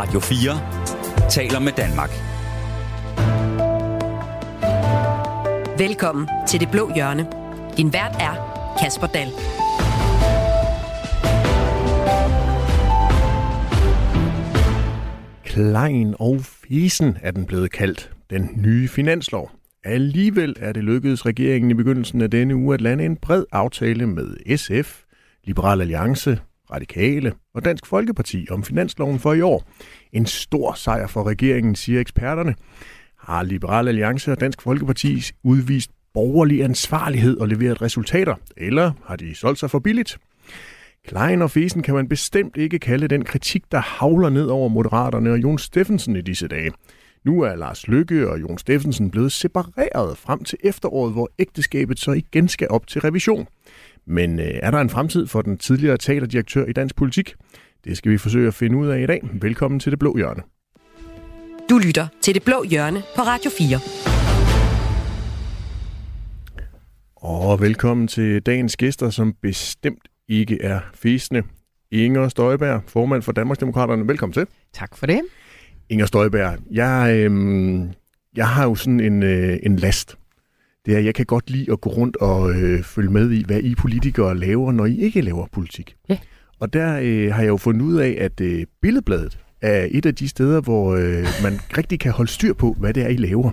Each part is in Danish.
Radio 4 taler med Danmark. Velkommen til Det Blå Hjørne. Din vært er Kasper Dahl. Klein og Fesen er den blevet kaldt. Den nye finanslov. Alligevel er det lykkedes regeringen i begyndelsen af denne uge at lande en bred aftale med SF, Liberal Alliance, Radikale og Dansk Folkeparti om finansloven for i år. En stor sejr for regeringen, siger eksperterne. Har Liberal Alliance og Dansk Folkeparti udvist borgerlig ansvarlighed og leveret resultater, eller har de solgt sig for billigt? Klein og Fesen kan man bestemt ikke kalde den kritik, der havler ned over Moderaterne og Jon Steffensen i disse dage. Nu er Lars Lykke og Jon Steffensen blevet separeret frem til efteråret, hvor ægteskabet så igen skal op til revision. Men øh, er der en fremtid for den tidligere teaterdirektør i dansk politik? Det skal vi forsøge at finde ud af i dag. Velkommen til Det Blå Hjørne. Du lytter til Det Blå Hjørne på Radio 4. Og velkommen til dagens gæster, som bestemt ikke er fæsende. Inger Støjberg, formand for Danmarksdemokraterne. Velkommen til. Tak for det. Inger Støjberg, jeg, øh, jeg har jo sådan en, øh, en last. Det er, at jeg kan godt lide at gå rundt og øh, følge med i, hvad I politikere laver, når I ikke laver politik. Ja. Og der øh, har jeg jo fundet ud af, at øh, Billedbladet er et af de steder, hvor øh, man rigtig kan holde styr på, hvad det er, I laver.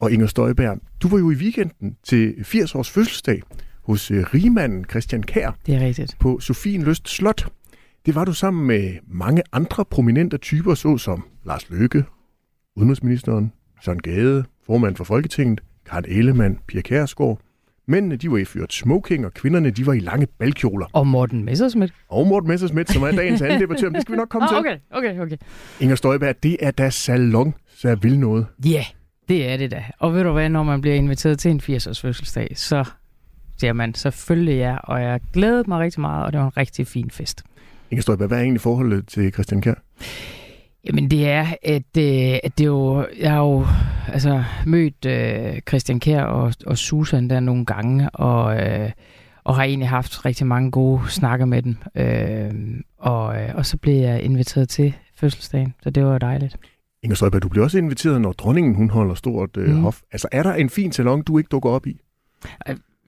Og Inger Støjberg, du var jo i weekenden til 80 års fødselsdag hos øh, rigmanden Christian Kær Det er rigtigt. på Sofienlyst Slot. Det var du sammen med mange andre prominente typer, såsom Lars Løkke, udenrigsministeren, Søren Gade, formand for Folketinget, Karen Ellemann, Pia Kærsgaard. Mændene de var i fyret smoking, og kvinderne de var i lange balkjoler. Og Morten Messersmith. Og Morten Messersmith, som er dagens anden debattør, men det skal vi nok komme til. Ah, okay, okay, okay. Inger Støjberg, det er da salon, så jeg vil noget. Ja, yeah, det er det da. Og ved du hvad, når man bliver inviteret til en 80-års fødselsdag, så siger man selvfølgelig ja, og jeg glædede mig rigtig meget, og det var en rigtig fin fest. Inger Støjberg, hvad er egentlig forholdet til Christian Kjær? Jamen det er, at, øh, at det jo, jeg har jo altså, mødt øh, Christian Kjær og, og Susan der nogle gange, og, øh, og har egentlig haft rigtig mange gode snakker med dem. Øh, og, øh, og så blev jeg inviteret til fødselsdagen, så det var dejligt. Inger Støjberg, du bliver også inviteret, når dronningen hun holder stort øh, Mm. hof. Altså, er der en fin salon, du ikke dukker op i?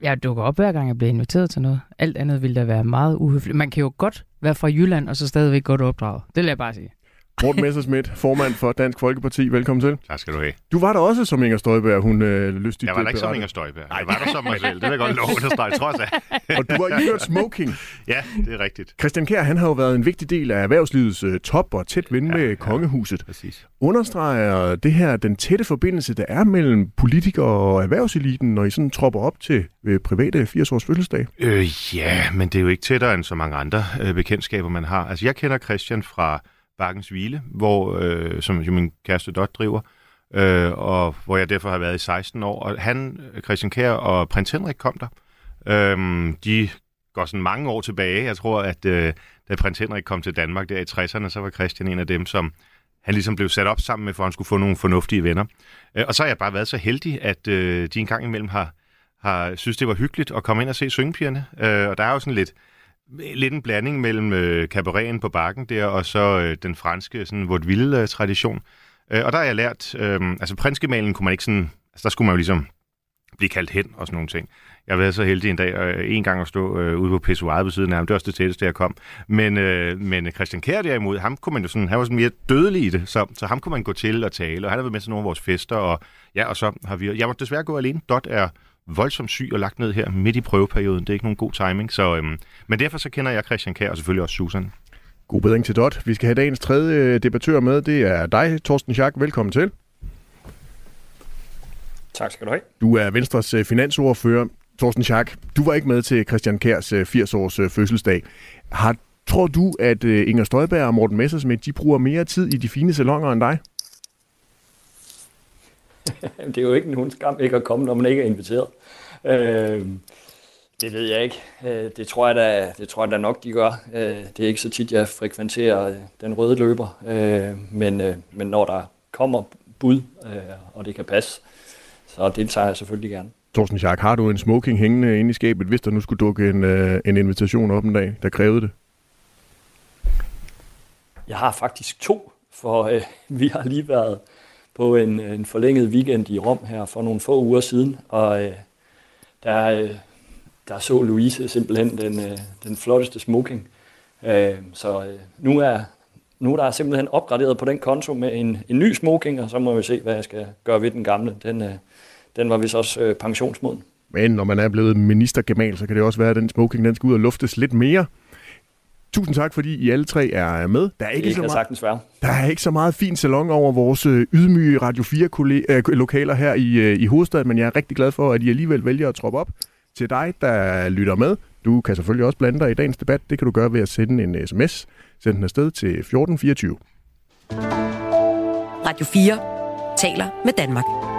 Jeg dukker op hver gang, jeg bliver inviteret til noget. Alt andet ville da være meget uhøfligt. Man kan jo godt være fra Jylland, og så stadigvæk godt opdraget. Det vil jeg bare sige. Morten Messersmith, formand for Dansk Folkeparti. Velkommen til. Tak skal du have. Du var der også som Inger Støjberg, hun øh, lystigt Jeg var da ikke som berettede. Inger Støjberg. Jeg var der som mig selv. Det vil jeg godt love understrege, trods af. Og du var i smoking. Ja, det er rigtigt. Christian Kjær, han har jo været en vigtig del af erhvervslivets øh, top og tæt ven Ja, med ja. kongehuset. Præcis. Understreger det her den tætte forbindelse, der er mellem politikere og erhvervseliten, når I sådan tropper op til øh, private 80-års fødselsdag? Øh, ja, men det er jo ikke tættere end så mange andre øh, bekendtskaber, man har. Altså, jeg kender Christian fra Bakkens Hvile, hvor, øh, som jo min kæreste Dot driver, øh, og hvor jeg derfor har været i 16 år. Og han, Christian Kær og prins Henrik kom der. Øh, de går sådan mange år tilbage. Jeg tror, at øh, da prins Henrik kom til Danmark der i 60'erne, så var Christian en af dem, som han ligesom blev sat op sammen med, for han skulle få nogle fornuftige venner. Øh, og så har jeg bare været så heldig, at øh, de en gang imellem har, har synes, det var hyggeligt at komme ind og se syngepigerne. Øh, og der er jo sådan lidt, lidt en blanding mellem øh, cabareten på bakken der, og så øh, den franske sådan vaudeville-tradition. Øh, og der har jeg lært, øh, altså prinsgemalen kunne man ikke sådan, altså der skulle man jo ligesom blive kaldt hen og sådan nogle ting. Jeg var så heldig en dag, øh, en gang at stå øh, ude på pissoiret ved siden af ham. Det var også det tætteste, jeg kom. Men, øh, men Christian Kjær derimod, ham kunne man jo sådan, han var sådan mere dødelig i det, så, så ham kunne man gå til og tale, og han har været med til nogle af vores fester, og ja, og så har vi, jeg må desværre gå alene. Dot er voldsomt syg og lagt ned her midt i prøveperioden. Det er ikke nogen god timing, så, øhm, men derfor så kender jeg Christian Kjær, og selvfølgelig også Susan. God bedring til Dot. Vi skal have dagens tredje øh, debattør med. Det er dig, Torsten Schack. Velkommen til. Tak skal du have. Du er Venstres øh, finansordfører. Torsten Schack, du var ikke med til Christian Kærs 80-års øh, fødselsdag. Har, tror du, at Inger Støjberg og Morten Messersmith, de bruger mere tid i de fine salonger end dig? Det er jo ikke en hunds skam ikke at komme, når man ikke er inviteret. Øh, det ved jeg ikke. Øh, det, tror jeg da, det tror jeg da nok, de gør. Øh, det er ikke så tit, jeg frekventerer øh, den røde løber. Øh, men, øh, men når der kommer bud, øh, og det kan passe, så deltager jeg selvfølgelig gerne. Torsten Schack, har du en smoking hængende inde i skabet, hvis der nu skulle dukke en, øh, en invitation op en dag, der krævede det? Jeg har faktisk to for øh, vi har lige været på en, en forlænget weekend i Rom her for nogle få uger siden, og øh, der, øh, der så Louise simpelthen den, øh, den flotteste smoking. Øh, så øh, nu er nu er der simpelthen opgraderet på den konto med en, en ny smoking, og så må vi se, hvad jeg skal gøre ved den gamle. Den, øh, den var vist også øh, pensionsmoden. Men når man er blevet ministergemal, så kan det også være, at den smoking den skal ud og luftes lidt mere. Tusind tak, fordi I alle tre er med. Der er ikke, så meget, sagtens være. der er ikke så meget fin salon over vores øh, ydmyge Radio 4-lokaler her i, øh, i hovedstaden, men jeg er rigtig glad for, at I alligevel vælger at troppe op. Til dig, der lytter med, du kan selvfølgelig også blande dig i dagens debat. Det kan du gøre ved at sende en sms. Send den afsted til 1424. Radio 4 taler med Danmark.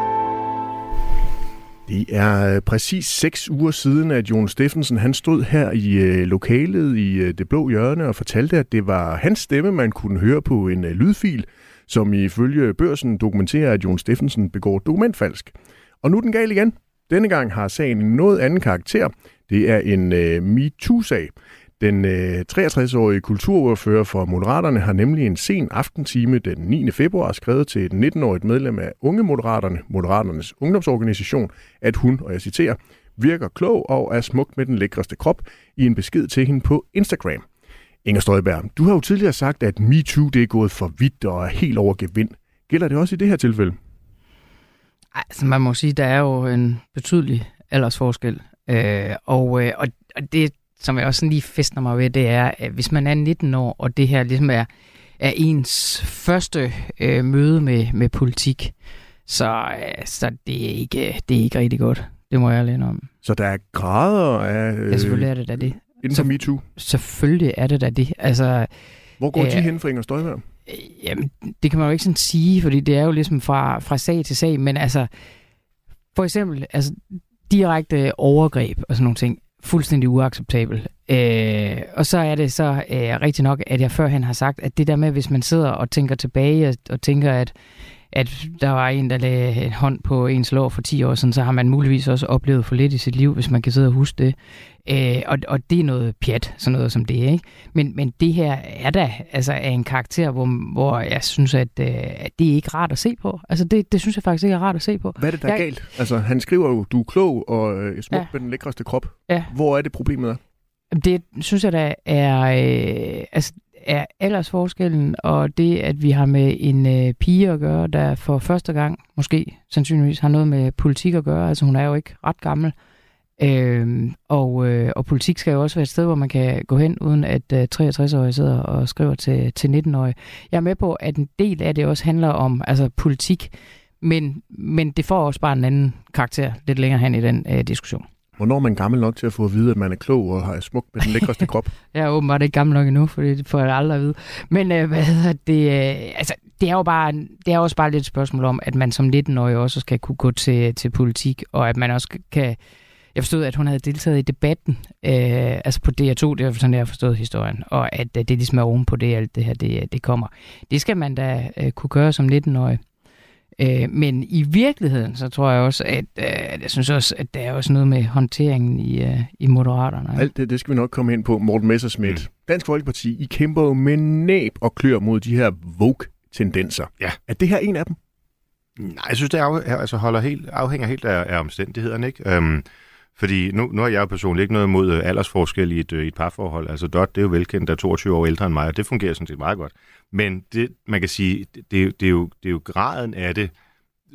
Det er øh, præcis seks uger siden, at Jon Steffensen han stod her i øh, lokalet i øh, det blå hjørne og fortalte, at det var hans stemme, man kunne høre på en øh, lydfil, som ifølge børsen dokumenterer, at Jon Steffensen begår dokumentfalsk. Og nu er den gal igen. Denne gang har sagen en noget anden karakter. Det er en øh, MeToo-sag. Den øh, 63-årige kulturordfører for Moderaterne har nemlig en sen aftentime den 9. februar skrevet til et 19-årigt medlem af Unge Moderaterne, Moderaternes ungdomsorganisation, at hun, og jeg citerer, virker klog og er smuk med den lækreste krop i en besked til hende på Instagram. Inger Støjberg, du har jo tidligere sagt, at MeToo det er gået for vidt og er helt over gevind. Gælder det også i det her tilfælde? Altså, man må sige, der er jo en betydelig aldersforskel. Øh, og, øh, og, og det, som jeg også sådan lige festner mig ved, det er, at hvis man er 19 år, og det her ligesom er, er ens første øh, møde med, med politik, så, øh, så det, er ikke, det er ikke rigtig godt. Det må jeg alene om. Så der er grader af... Øh, Ja, selvfølgelig er det da det. Inden for MeToo. Selvfølgelig er det da det. Altså, Hvor går de øh, hen for Inger Støjberg? Øh, Jamen, det kan man jo ikke sådan sige, fordi det er jo ligesom fra, fra sag til sag, men altså, for eksempel, altså, direkte overgreb og sådan nogle ting, fuldstændig uacceptabel. Øh, og så er det så øh, rigtig nok, at jeg førhen har sagt, at det der med, hvis man sidder og tænker tilbage og, og tænker, at at der var en, der lagde en hånd på ens lår for 10 år siden, så har man muligvis også oplevet for lidt i sit liv, hvis man kan sidde og huske det. Øh, og, og det er noget pjat, sådan noget som det, ikke? Men, men det her er da altså, af en karakter, hvor, hvor jeg synes, at, øh, at det er ikke rart at se på. Altså, det, det synes jeg faktisk ikke er rart at se på. Hvad er det, der er Jeg- galt? Altså, han skriver jo, du er klog og øh, smuk Ja. med den lækreste krop. Ja. Hvor er det problemet er? Det synes jeg da er, øh, altså, er aldersforskellen, og det, at vi har med en øh, pige at gøre, der for første gang måske sandsynligvis har noget med politik at gøre. Altså hun er jo ikke ret gammel. Øh, og, øh, og politik skal jo også være et sted, hvor man kan gå hen, uden at øh, 63-årige sidder og skriver til, til 19-årige. Jeg er med på, at en del af det også handler om altså politik, men, men det får også bare en anden karakter lidt længere hen i den øh, diskussion. Hvornår er man gammel nok til at få at vide, at man er klog og har smuk med den lækreste krop? Jeg er åbenbart ikke gammel nok endnu, for det får jeg aldrig at vide. Men øh, hvad hedder det? Øh, altså, det er jo bare, det er også bare lidt et spørgsmål om, at man som 19-årig også skal kunne gå til, til politik, og at man også kan... Jeg forstod, at hun havde deltaget i debatten, øh, altså på DR2, det er sådan, jeg har forstået historien, og at øh, det ligesom er oven på det, alt det her, det, øh, det kommer. Det skal man da øh, kunne gøre som 19-årig. Øh, men i virkeligheden, så tror jeg også, at øh, jeg synes også, at der er også noget med håndteringen i, øh, i Moderaterne. ikke? Alt det, det skal vi nok komme ind på. Morten Messerschmidt, mm. Dansk Folkeparti, I kæmper jo med næb og klør mod de her Vogue-tendenser. Ja. Er det her en af dem? Nej, jeg synes, det af, altså holder helt, afhænger helt af, af omstændighederne. Ikke? Øhm, fordi nu, nu har jeg jo personligt ikke noget imod øh, aldersforskel i et, øh, i et parforhold. Altså Dot, det er jo velkendt, der er 22 år ældre end mig, og det fungerer sådan set meget godt. Men det, man kan sige, det, det, er jo- det, er jo, graden af det,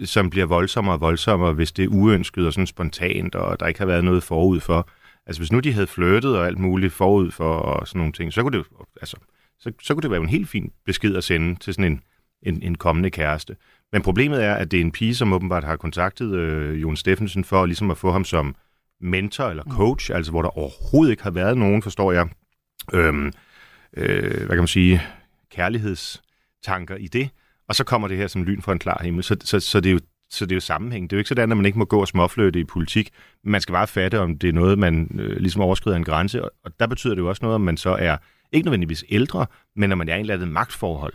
som bliver voldsommere og voldsommere, hvis det er uønsket og sådan spontant, og der ikke har været noget forud for. Altså hvis nu de havde flyttet og alt muligt forud for og sådan nogle ting, så kunne det, jo- altså, så, så kunne det være en helt fin besked at sende til sådan en, en, en kommende kæreste. Men problemet er, at det er en pige, som åbenbart har kontaktet øh, Jon Steffensen for ligesom at få ham som mentor eller coach, altså hvor der overhovedet ikke har været nogen, forstår jeg, øhm, øh, hvad kan man sige, kærlighedstanker i det. Og så kommer det her som lyn fra en klar himmel. Så, så, så, det, er jo, så det er jo sammenhæng. Det er jo ikke sådan, at man ikke må gå og småfløte i politik. Man skal bare fatte, om det er noget, man øh, ligesom overskrider en grænse. Og, og der betyder det jo også noget, om man så er ikke nødvendigvis ældre, men når man er i en eller anden magtforhold.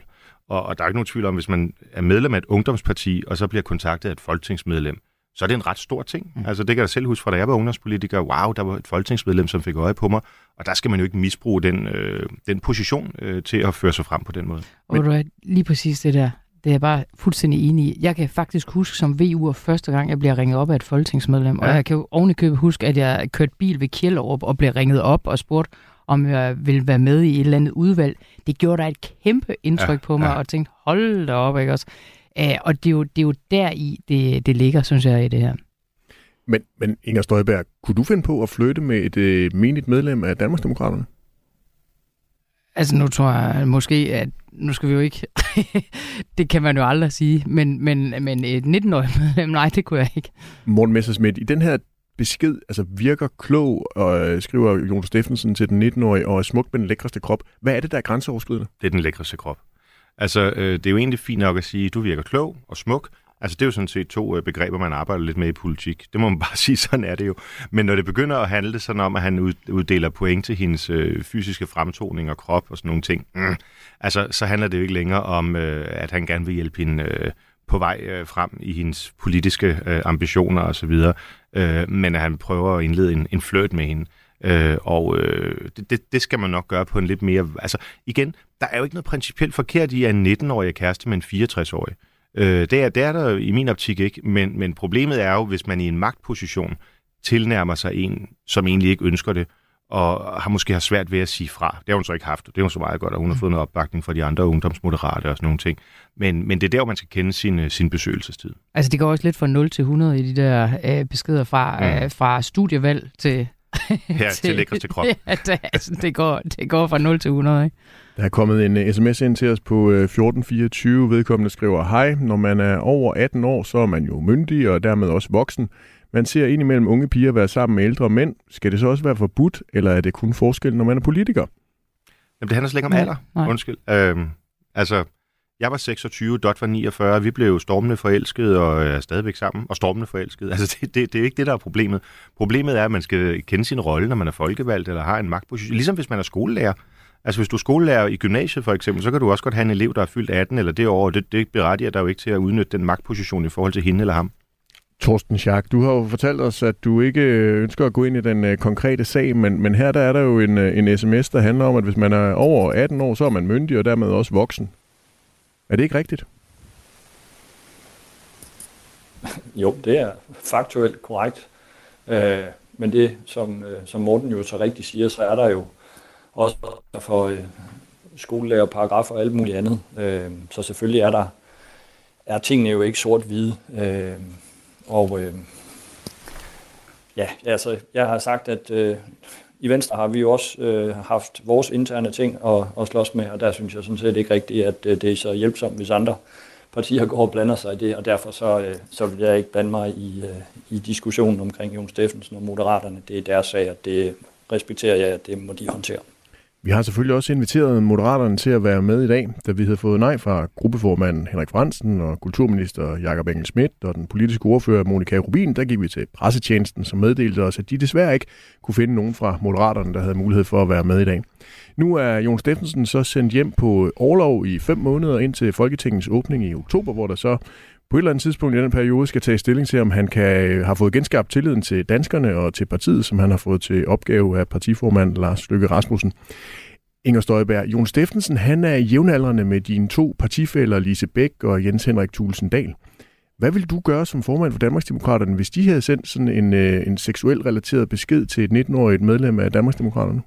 Og, og der er ikke nogen tvivl om, hvis man er medlem af et ungdomsparti, og så bliver kontaktet af et folketingsmedlem, så er det en ret stor ting. Mm. Altså det kan jeg selv huske fra, da jeg var ungdomspolitiker. Wow, der var et folketingsmedlem, som fik øje på mig. Og der skal man jo ikke misbruge den, øh, den position øh, til at føre sig frem på den måde. Og du er lige præcis det der. Det er jeg bare fuldstændig enig i. Jeg kan faktisk huske som VU'er første gang, jeg bliver ringet op af et folketingsmedlem. Ja. Og jeg kan jo ovenikøbet huske, at jeg kørte bil ved Kjellerup og blev ringet op og spurgt, om jeg ville være med i et eller andet udvalg. Det gjorde da et kæmpe indtryk ja, på mig, ja. og tænkte, hold da op, ikke også? Æh, og det er, jo, det er jo der i, det, det ligger, synes jeg, i det her. Men, men Inger Støjberg, kunne du finde på at flytte med et øh, menigt medlem af Danmarksdemokraterne? Altså nu tror jeg måske, at nu skal vi jo ikke, det kan man jo aldrig sige, men, men, men et 19-årigt medlem, nej, det kunne jeg ikke. Morten Messersmith, i den her besked, altså virker klog, og øh, skriver Jon Steffensen til den 19-årige, og er smuk med den lækreste krop. Hvad er det, der er grænseoverskridende? Det er den lækreste krop. Altså, øh, det er jo egentlig fint nok at sige, du virker klog og smuk, Altså det er jo sådan set to øh, begreber, man arbejder lidt med i politik. Det må man bare sige, sådan er det jo. Men når det begynder at handle sådan om, at han uddeler point til hendes øh, fysiske fremtoning og krop og sådan nogle ting, mm, altså så handler det jo ikke længere om, øh, at han gerne vil hjælpe hende øh, på vej øh, frem i hendes politiske øh, ambitioner osv., øh, men at han prøver at indlede en, en flirt med hende. Øh, og øh, det, det skal man nok gøre på en lidt mere... Altså igen, der er jo ikke noget principielt forkert i, at en 19-årig kæreste med en 64-årig. Øh, det, er, det er der i min optik ikke, men, men problemet er jo, hvis man i en magtposition tilnærmer sig en, som egentlig ikke ønsker det, og har måske har svært ved at sige fra. Det har hun så ikke haft, og det er jo så meget godt, at hun har fået noget opbakning fra de andre ungdomsmoderate og sådan nogle ting. Men, men det er der, hvor man skal kende sin, øh, sin besøgelsestid. Altså det går også lidt fra 0 til 100 i de der øh, beskeder fra, mm. øh, fra studievalg til... ja, til, til lækreste krop. ja, det, altså, det, går, det går fra 0 til 100, ikke? Der er kommet en uh, sms ind til os på uh, øh, 1424. Vedkommende skriver, hej, når man er over 18 år, så er man jo myndig og dermed også voksen. Man ser indimellem unge piger være sammen med ældre mænd. Skal det så også være forbudt, eller er det kun forskel, når man er politiker? Jamen, det handler slet ikke om alder. Nej. Undskyld. Øhm, altså, jeg var 26, Dot var 49, vi blev stormende forelsket og øh, er stadigvæk sammen, og stormende forelsket. Altså, det, det, det er ikke det, der er problemet. Problemet er, at man skal kende sin rolle, når man er folkevalgt eller har en magtposition. Ligesom hvis man er skolelærer. Altså hvis du er skolelærer i gymnasiet for eksempel, så kan du også godt have en elev, der er fyldt 18 eller det år, og det, det berettiger dig jo ikke til at udnytte den magtposition i forhold til hende eller ham. Torsten Schack, du har jo fortalt os, at du ikke øh, ønsker at gå ind i den øh, konkrete sag, men, men her der er der jo en, øh, en sms, der handler om, at hvis man er over 18 år, så er man myndig og dermed også voksen. Er det ikke rigtigt? Jo, det er faktuelt korrekt. Øh, men det, som, øh, som Morten jo så rigtigt siger, så er der jo også for øh, skolelærer, paragrafer og alt muligt andet. Øh, så selvfølgelig er der er tingene jo ikke sort-hvide. Øh, og øh, ja, altså, jeg har sagt, at øh, i Venstre har vi jo også øh, haft vores interne ting at, at slås med, og der synes jeg sådan set ikke rigtigt, at øh, det er så hjælpsomt, hvis andre partier går og blander sig i det, og derfor så, øh, så vil jeg ikke blande mig i, øh, i diskussionen omkring Jon Steffensen og Moderaterne. Det er deres sag, og det respekterer jeg, at det må de håndtere. Vi har selvfølgelig også inviteret Moderaterne til at være med i dag, da vi havde fået nej fra gruppeformanden Henrik Fransen og kulturminister Jakob Engel Schmidt og den politiske ordfører Monika Rubin. Der gik vi til pressetjenesten, som meddelte os, at de desværre ikke kunne finde nogen fra Moderaterne, der havde mulighed for at være med i dag. Nu er Jon Steffensen så sendt hjem på overlov i fem måneder indtil Folketingets åbning i oktober, hvor der så på et eller andet tidspunkt i den periode skal tage stilling til, om han kan øh, har fået genskabt tilliden til danskerne og til partiet, som han har fået til opgave af partiformand Lars Løkke Rasmussen. Inger Støjberg, Jon Steffensen, han er jævnaldrende med dine to partifælder, Lise Bæk og Jens Henrik Thulesen Dahl. Hvad vil du gøre som formand for Danmarksdemokraterne, hvis de havde sendt sådan en, øh, en seksuel relateret besked til et 19-årigt medlem af Danmarksdemokraterne?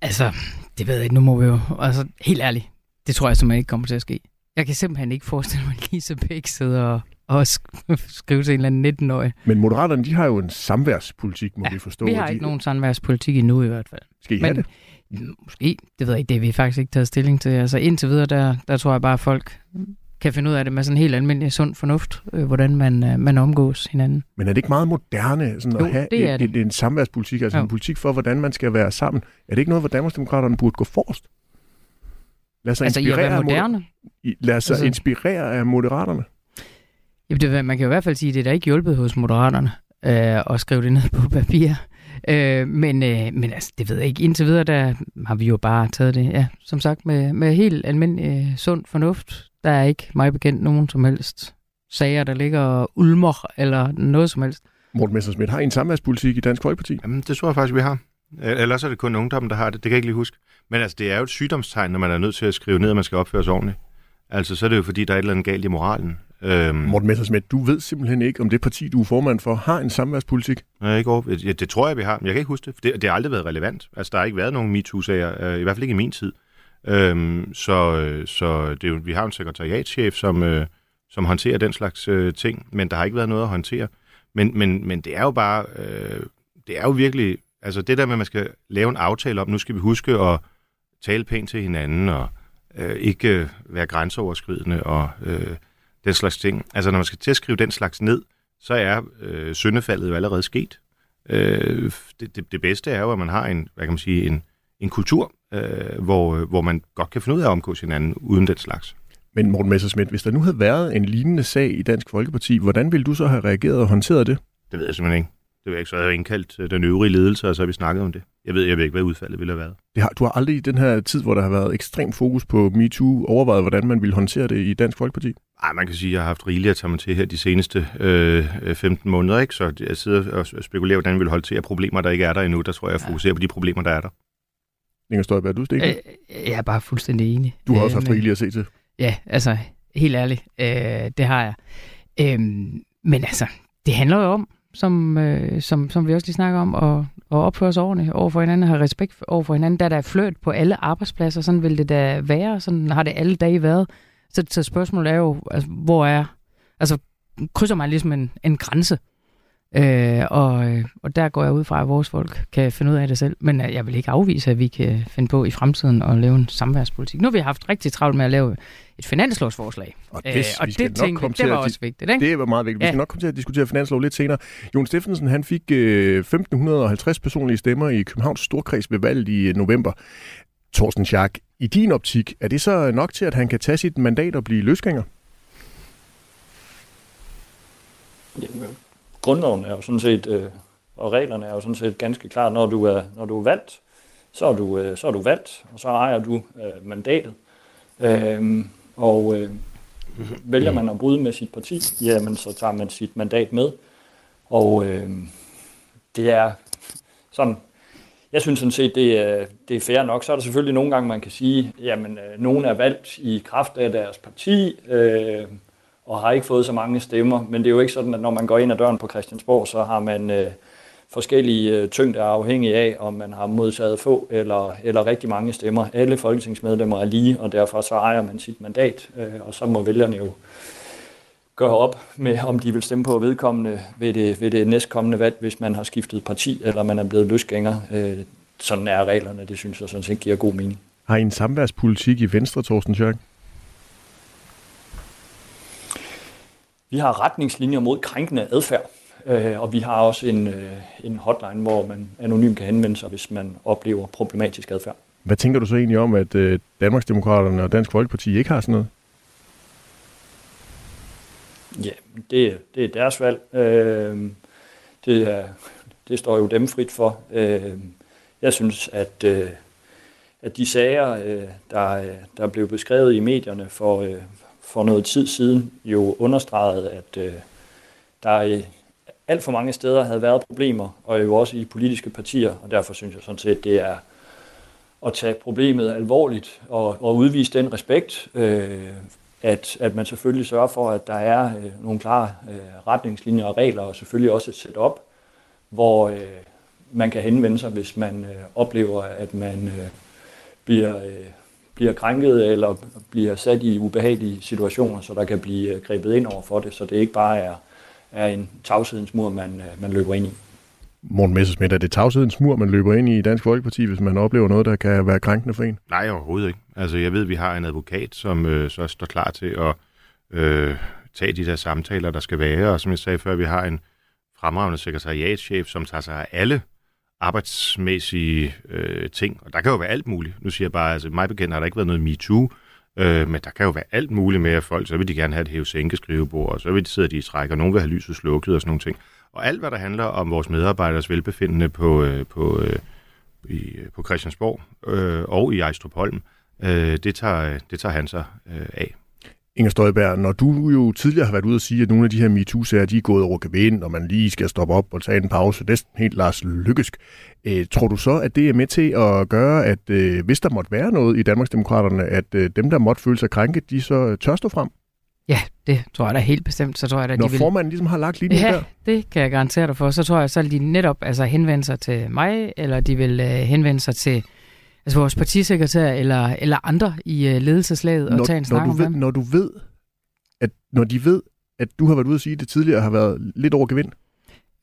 Altså, det ved jeg ikke. Nu må vi jo... Altså, helt ærligt. Det tror jeg simpelthen ikke kommer til at ske. Jeg kan simpelthen ikke forestille mig, at Lise Bæk sidder og, og skrive til en eller anden 19-årig. Men Moderaterne, de har jo en samværspolitik, må ja, vi forstå. vi har de... ikke nogen samværspolitik endnu i hvert fald. Skal I Men, have det? Måske. Det ved jeg ikke. Det har vi faktisk ikke taget stilling til. Altså indtil videre, der, der tror jeg bare, at folk kan finde ud af det med sådan helt almindelig sund fornuft, øh, hvordan man, øh, man omgås hinanden. Men er det ikke meget moderne sådan jo, at have det en, en, en samværspolitik, altså jo. en politik for, hvordan man skal være sammen? Er det ikke noget, hvor Danmarksdemokraterne burde gå forrest? Lad sig altså, inspirere i at være moderne? Lad sig altså, inspirere af moderaterne? Jamen, det, man kan jo i hvert fald sige, at det er da ikke hjulpet hos moderaterne øh, at skrive det ned på papir. Øh, men, øh, men altså, det ved jeg ikke. Indtil videre, der har vi jo bare taget det, ja, som sagt, med, med helt almindelig øh, sund fornuft. Der er ikke mig bekendt nogen som helst sager, der ligger og ulmer, eller noget som helst. Morten Messersmith, har I en samværspolitik i Dansk Folkeparti? Jamen, det tror jeg faktisk, vi har. Ellers er det kun ungdommen, der har det. Det kan jeg ikke lige huske. Men altså, det er jo et sygdomstegn, når man er nødt til at skrive ned, at man skal opføre sig ordentligt. Altså, så er det jo fordi, der er et eller andet galt i moralen. Øhm, Morten Messersmith, du ved simpelthen ikke, om det parti, du er formand for, har en samværspolitik? Nej, ikke over. Ja, det tror jeg, vi har. Men jeg kan ikke huske det. Det, det har aldrig været relevant. Altså, der har ikke været nogen MeToo-sager, øh, i hvert fald ikke i min tid. Øhm, så så det er jo, vi har en sekretariatschef, som, øh, som håndterer den slags øh, ting, men der har ikke været noget at håndtere. Men, men, men det er jo bare, øh, det er jo virkelig, altså det der med, at man skal lave en aftale om, nu skal vi huske at tale pænt til hinanden, og øh, ikke øh, være grænseoverskridende, og øh, den slags ting. Altså når man skal til at skrive den slags ned, så er øh, syndefaldet jo allerede sket. Øh, det, det, det bedste er jo, at man har en, hvad kan man sige, en, en kultur, øh, hvor, hvor man godt kan finde ud af at omgås hinanden uden den slags. Men Morten Messersmith, hvis der nu havde været en lignende sag i Dansk Folkeparti, hvordan ville du så have reageret og håndteret det? Det ved jeg simpelthen ikke. Det ved jeg ikke, så jeg har indkaldt øh, den øvrige ledelse, og så har vi snakket om det. Jeg ved, jeg ved ikke, hvad udfaldet ville have været. Det har, du har aldrig i den her tid, hvor der har været ekstrem fokus på MeToo, overvejet, hvordan man ville håndtere det i Dansk Folkeparti? Nej, man kan sige, at jeg har haft rigeligt at tage mig til her de seneste øh, 15 måneder, ikke? så jeg sidder og spekulerer, hvordan vi vil håndtere problemer, der ikke er der endnu. Der tror jeg, jeg fokuserer ja. på de problemer, der er der. Inger Støjberg, er du stikket? Øh, jeg er bare fuldstændig enig. Du har også haft rigeligt at se til. Ja, altså, helt ærligt, øh, det har jeg. Øh, men altså, det handler jo om, som, øh, som, som vi også lige snakker om, og, og opføre os ordentligt over for hinanden, have respekt over for hinanden. Der er der på alle arbejdspladser, sådan vil det da være, sådan har det alle dage været. Så, så spørgsmålet er jo, altså, hvor er, altså krydser man ligesom en, en grænse, Øh, og, og der går jeg ud fra, at vores folk kan finde ud af det selv. Men øh, jeg vil ikke afvise, at vi kan finde på i fremtiden at lave en samværspolitik. Nu har vi haft rigtig travlt med at lave et finanslovsforslag. Og det, øh, og det, tænkte, det var også vigtigt. Ikke? Det var meget vigtigt. Vi skal nok komme til at diskutere finanslov lidt senere. Jon Steffensen han fik øh, 1550 personlige stemmer i Københavns Storkreds ved valget i øh, november. Thorsten Schack, i din optik, er det så nok til, at han kan tage sit mandat og blive løsgænger? Jamen, grundloven er jo sådan set, øh, og reglerne er jo sådan set ganske klart, når du er, når du er valgt, så er du, øh, så er du valgt, og så ejer du øh, mandatet. Øh, og øh, vælger man at bryde med sit parti, jamen så tager man sit mandat med. Og øh, det er sådan, jeg synes sådan set, det er, det er fair nok. Så er der selvfølgelig nogle gange, man kan sige, jamen øh, nogen er valgt i kraft af deres parti, øh, og har ikke fået så mange stemmer. Men det er jo ikke sådan, at når man går ind ad døren på Christiansborg, så har man øh, forskellige øh, tyngder afhængig af, om man har modtaget få eller, eller rigtig mange stemmer. Alle folketingsmedlemmer er lige, og derfor så ejer man sit mandat, øh, og så må vælgerne jo gøre op med, om de vil stemme på vedkommende ved det, ved det næstkommende valg, hvis man har skiftet parti, eller man er blevet løsgænger. Øh, sådan er reglerne, det synes jeg sådan set giver god mening. Har I en samværspolitik i Venstre, Thorsten Tjørk? Vi har retningslinjer mod krænkende adfærd, øh, og vi har også en, øh, en hotline, hvor man anonymt kan henvende sig, hvis man oplever problematisk adfærd. Hvad tænker du så egentlig om, at øh, Danmarksdemokraterne og Dansk Folkeparti ikke har sådan noget? Ja, det, det er deres valg. Øh, det, er, det står jo dem frit for. Øh, jeg synes, at, øh, at de sager, øh, der, der blev beskrevet i medierne for, øh, for noget tid siden jo understreget, at øh, der i alt for mange steder havde været problemer, og jo også i politiske partier, og derfor synes jeg sådan set, det er at tage problemet alvorligt og, og udvise den respekt, øh, at, at man selvfølgelig sørger for, at der er øh, nogle klare øh, retningslinjer og regler, og selvfølgelig også et setup, hvor øh, man kan henvende sig, hvis man øh, oplever, at man øh, bliver øh, bliver krænket eller bliver sat i ubehagelige situationer, så der kan blive øh, grebet ind over for det, så det ikke bare er, er en tavshedens mur, man, øh, man løber ind i. Morten Messersmith, er det tavshedens mur, man løber ind i i Dansk Folkeparti, hvis man oplever noget, der kan være krænkende for en? Nej, overhovedet ikke. Altså, jeg ved, at vi har en advokat, som øh, så står klar til at øh, tage de der samtaler, der skal være, og som jeg sagde før, vi har en fremragende sekretariatschef, som tager sig af alle arbejdsmæssige øh, ting. Og der kan jo være alt muligt. Nu siger jeg bare, altså mig bekendt har der ikke været noget MeToo, øh, men der kan jo være alt muligt med, at folk, så vil de gerne have et hæve skrivebord og så vil de sidde de i træk, og nogen vil have lyset slukket og sådan nogle ting. Og alt, hvad der handler om vores medarbejderes velbefindende på, øh, på, øh, i, på Christiansborg øh, og i Ejstrupholm, øh, det, tager, det tager han sig øh, af. Inger Støjberg, når du jo tidligere har været ude og sige, at nogle af de her MeToo-sager, de er gået over gevind, og man lige skal stoppe op og tage en pause, det er helt Lars Lykkesk. Øh, tror du så, at det er med til at gøre, at øh, hvis der måtte være noget i Danmarksdemokraterne, at øh, dem, der måtte føle sig krænket, de så tør stå frem? Ja, det tror jeg da helt bestemt. Så tror jeg, at Når de vil... formanden ligesom har lagt linjen Ja, der? det kan jeg garantere dig for. Så tror jeg, så vil de netop altså, henvende sig til mig, eller de vil øh, henvende sig til altså, vores partisekretær, eller, eller andre i øh, ledelseslaget, og tage en når, snak du om ved, dem. når du ved, at når de ved, at du har været ude at sige, at det tidligere har været lidt over gevind,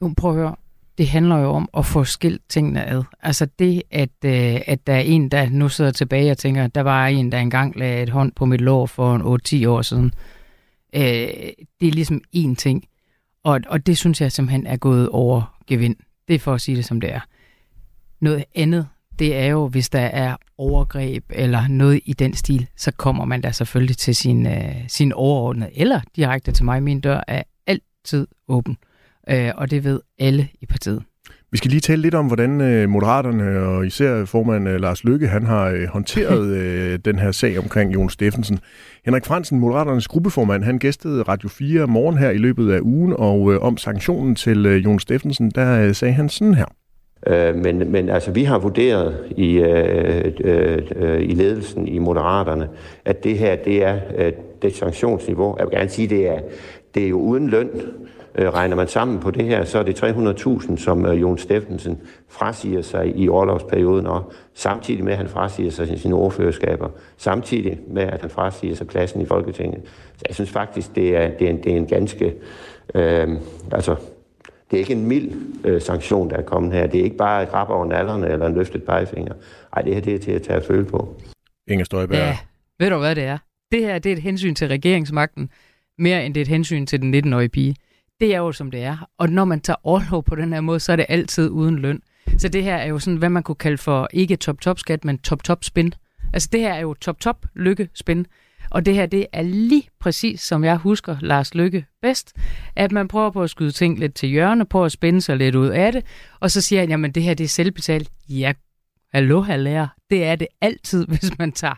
Jo, prøv at høre. Det handler jo om at få skilt tingene ad. Altså det, at, øh, at der er en, der nu sidder tilbage og tænker, der var en, der engang lagde et hånd på mit lår for en 8-10 år siden. Øh, det er ligesom én ting. Og, og det synes jeg simpelthen er gået over gevind. Det er for at sige det, som det er. Noget andet, det er jo, hvis der er overgreb eller noget i den stil, så kommer man da selvfølgelig til sin, øh, sin overordnede, eller direkte til mig. Min dør er altid åben, øh, og det ved alle i partiet. Vi skal lige tale lidt om, hvordan øh, Moderaterne og især formand øh, Lars Lykke, han har øh, håndteret øh, den her sag omkring Jon Steffensen. Henrik Fransen, Moderaternes gruppeformand, han gæstede Radio 4 morgen her i løbet af ugen, og øh, om sanktionen til øh, Jon Steffensen, der øh, sagde han sådan her. Øh, men, men altså, vi har vurderet i, øh, øh, øh, i ledelsen i Moderaterne, at det her, det er øh, det sanktionsniveau. Jeg vil gerne sige, det er, det er jo uden løn. Øh, regner man sammen på det her, så er det 300.000, som øh, Jon Steffensen frasiger sig i overlovsperioden, og samtidig med, at han frasiger sig sine ordførerskaber, samtidig med, at han frasiger sig pladsen i Folketinget. Så jeg synes faktisk, det er, det er, en, det er en ganske... Øh, altså, det er ikke en mild øh, sanktion, der er kommet her. Det er ikke bare et rap over nallerne eller en løftet pegefinger. Ej, det her det er til at tage at føle på. Inger Støjberg. Ja, ved du hvad det er? Det her det er et hensyn til regeringsmagten, mere end det er et hensyn til den 19-årige pige. Det er jo som det er. Og når man tager overlov på den her måde, så er det altid uden løn. Så det her er jo sådan, hvad man kunne kalde for ikke top-top-skat, men top-top-spin. Altså det her er jo top-top lykke-spin. Og det her, det er lige præcis, som jeg husker Lars Lykke bedst, at man prøver på at skyde ting lidt til hjørne, på at spænde sig lidt ud af det, og så siger han, jamen det her, det er selvbetalt. Ja, hallo, hallærer. Det er det altid, hvis man tager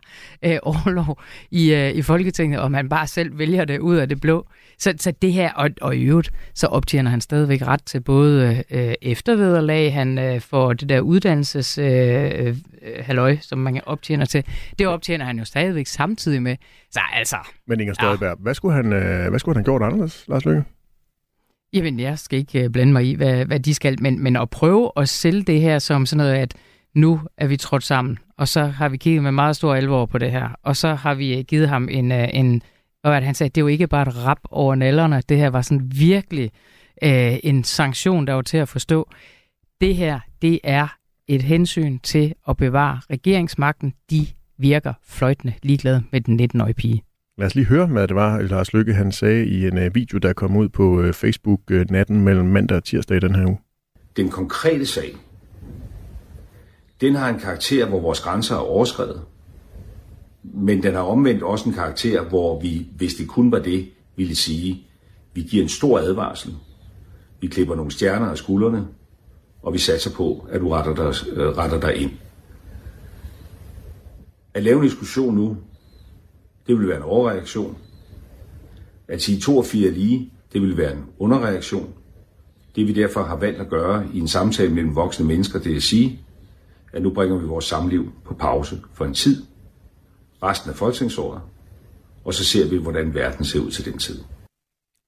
øh, overlov i, øh, i Folketinget, og man bare selv vælger det ud af det blå. Så, så det her, og, og i øvrigt, så optjener han stadigvæk ret til både øh, eftervederlag, han øh, får det der uddannelses øh, øh, halløj, som man optjener til. Det optjener han jo stadigvæk samtidig med. Så altså, Men Inger Støjberg, ja. hvad, skulle han, øh, hvad skulle han gjort anderledes, Lars Lykke? Jamen, jeg skal ikke øh, blande mig i, hvad, hvad de skal, men, men at prøve at sælge det her som sådan noget, at nu er vi trådt sammen, og så har vi kigget med meget stor alvor på det her, og så har vi øh, givet ham en, øh, en og at han sagde, at det er jo ikke bare et rap over nallerne, det her var sådan virkelig øh, en sanktion, der var til at forstå. Det her, det er et hensyn til at bevare regeringsmagten. De virker fløjtende ligeglade med den 19-årige pige. Lad os lige høre, hvad det var, Lars Lykke han sagde i en uh, video, der kom ud på Facebook natten mellem mandag og tirsdag i den her uge. Den konkrete sag, den har en karakter, hvor vores grænser er overskrevet. Men den har omvendt også en karakter, hvor vi, hvis det kun var det, ville sige, vi giver en stor advarsel. Vi klipper nogle stjerner af skuldrene, og vi satser på, at du retter dig, øh, retter dig ind. At lave en diskussion nu, det vil være en overreaktion. At sige to og fire lige, det vil være en underreaktion. Det vi derfor har valgt at gøre i en samtale mellem voksne mennesker, det er at sige, at nu bringer vi vores samliv på pause for en tid, resten af folketingsåret, og så ser vi, hvordan verden ser ud til den tid.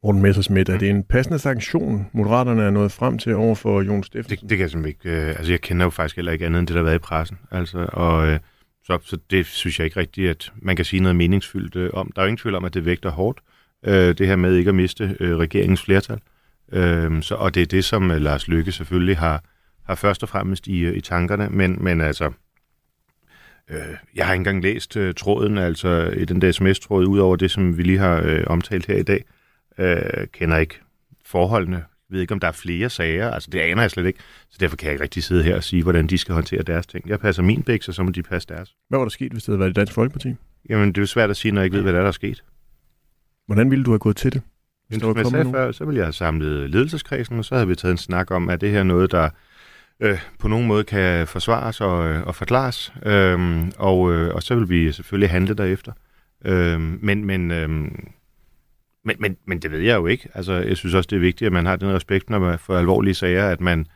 Morten Messersmith, er det en passende sanktion, Moderaterne er nået frem til over for Jon Steffensen? Det, det kan jeg simpelthen ikke. Øh, altså, jeg kender jo faktisk heller ikke andet end det, der har været i pressen. Altså, og øh, så, så det synes jeg ikke rigtigt, at man kan sige noget meningsfyldt øh, om. Der er jo ingen tvivl om, at det vægter hårdt, øh, det her med ikke at miste øh, regeringens flertal. Øh, så, og det er det, som øh, Lars Lykke selvfølgelig har, har først og fremmest i, øh, i tankerne. Men, men altså, øh, jeg har ikke engang læst øh, tråden, altså i den der sms-tråd, ud over det, som vi lige har øh, omtalt her i dag. Øh, kender ikke forholdene. Jeg ved ikke, om der er flere sager. Altså, det aner jeg slet ikke. Så derfor kan jeg ikke rigtig sidde her og sige, hvordan de skal håndtere deres ting. Jeg passer min bæk, så, så må de passe deres. Hvad var der sket, hvis det havde været i Dansk Folkeparti? Jamen, det er jo svært at sige, når jeg ikke ved, hvad der er, der er sket. Hvordan ville du have gået til det? Men der var som jeg sagde nogen? før, så ville jeg have samlet ledelseskredsen, og så havde vi taget en snak om, at det her er noget, der øh, på nogen måde kan forsvares og, øh, og forklares. øh, og, øh, og så vil vi selvfølgelig handle derefter. Øh, men, men, øh, men, men, men det ved jeg jo ikke. Altså, jeg synes også, det er vigtigt, at man har den respekt, når man for alvorlige sager, at man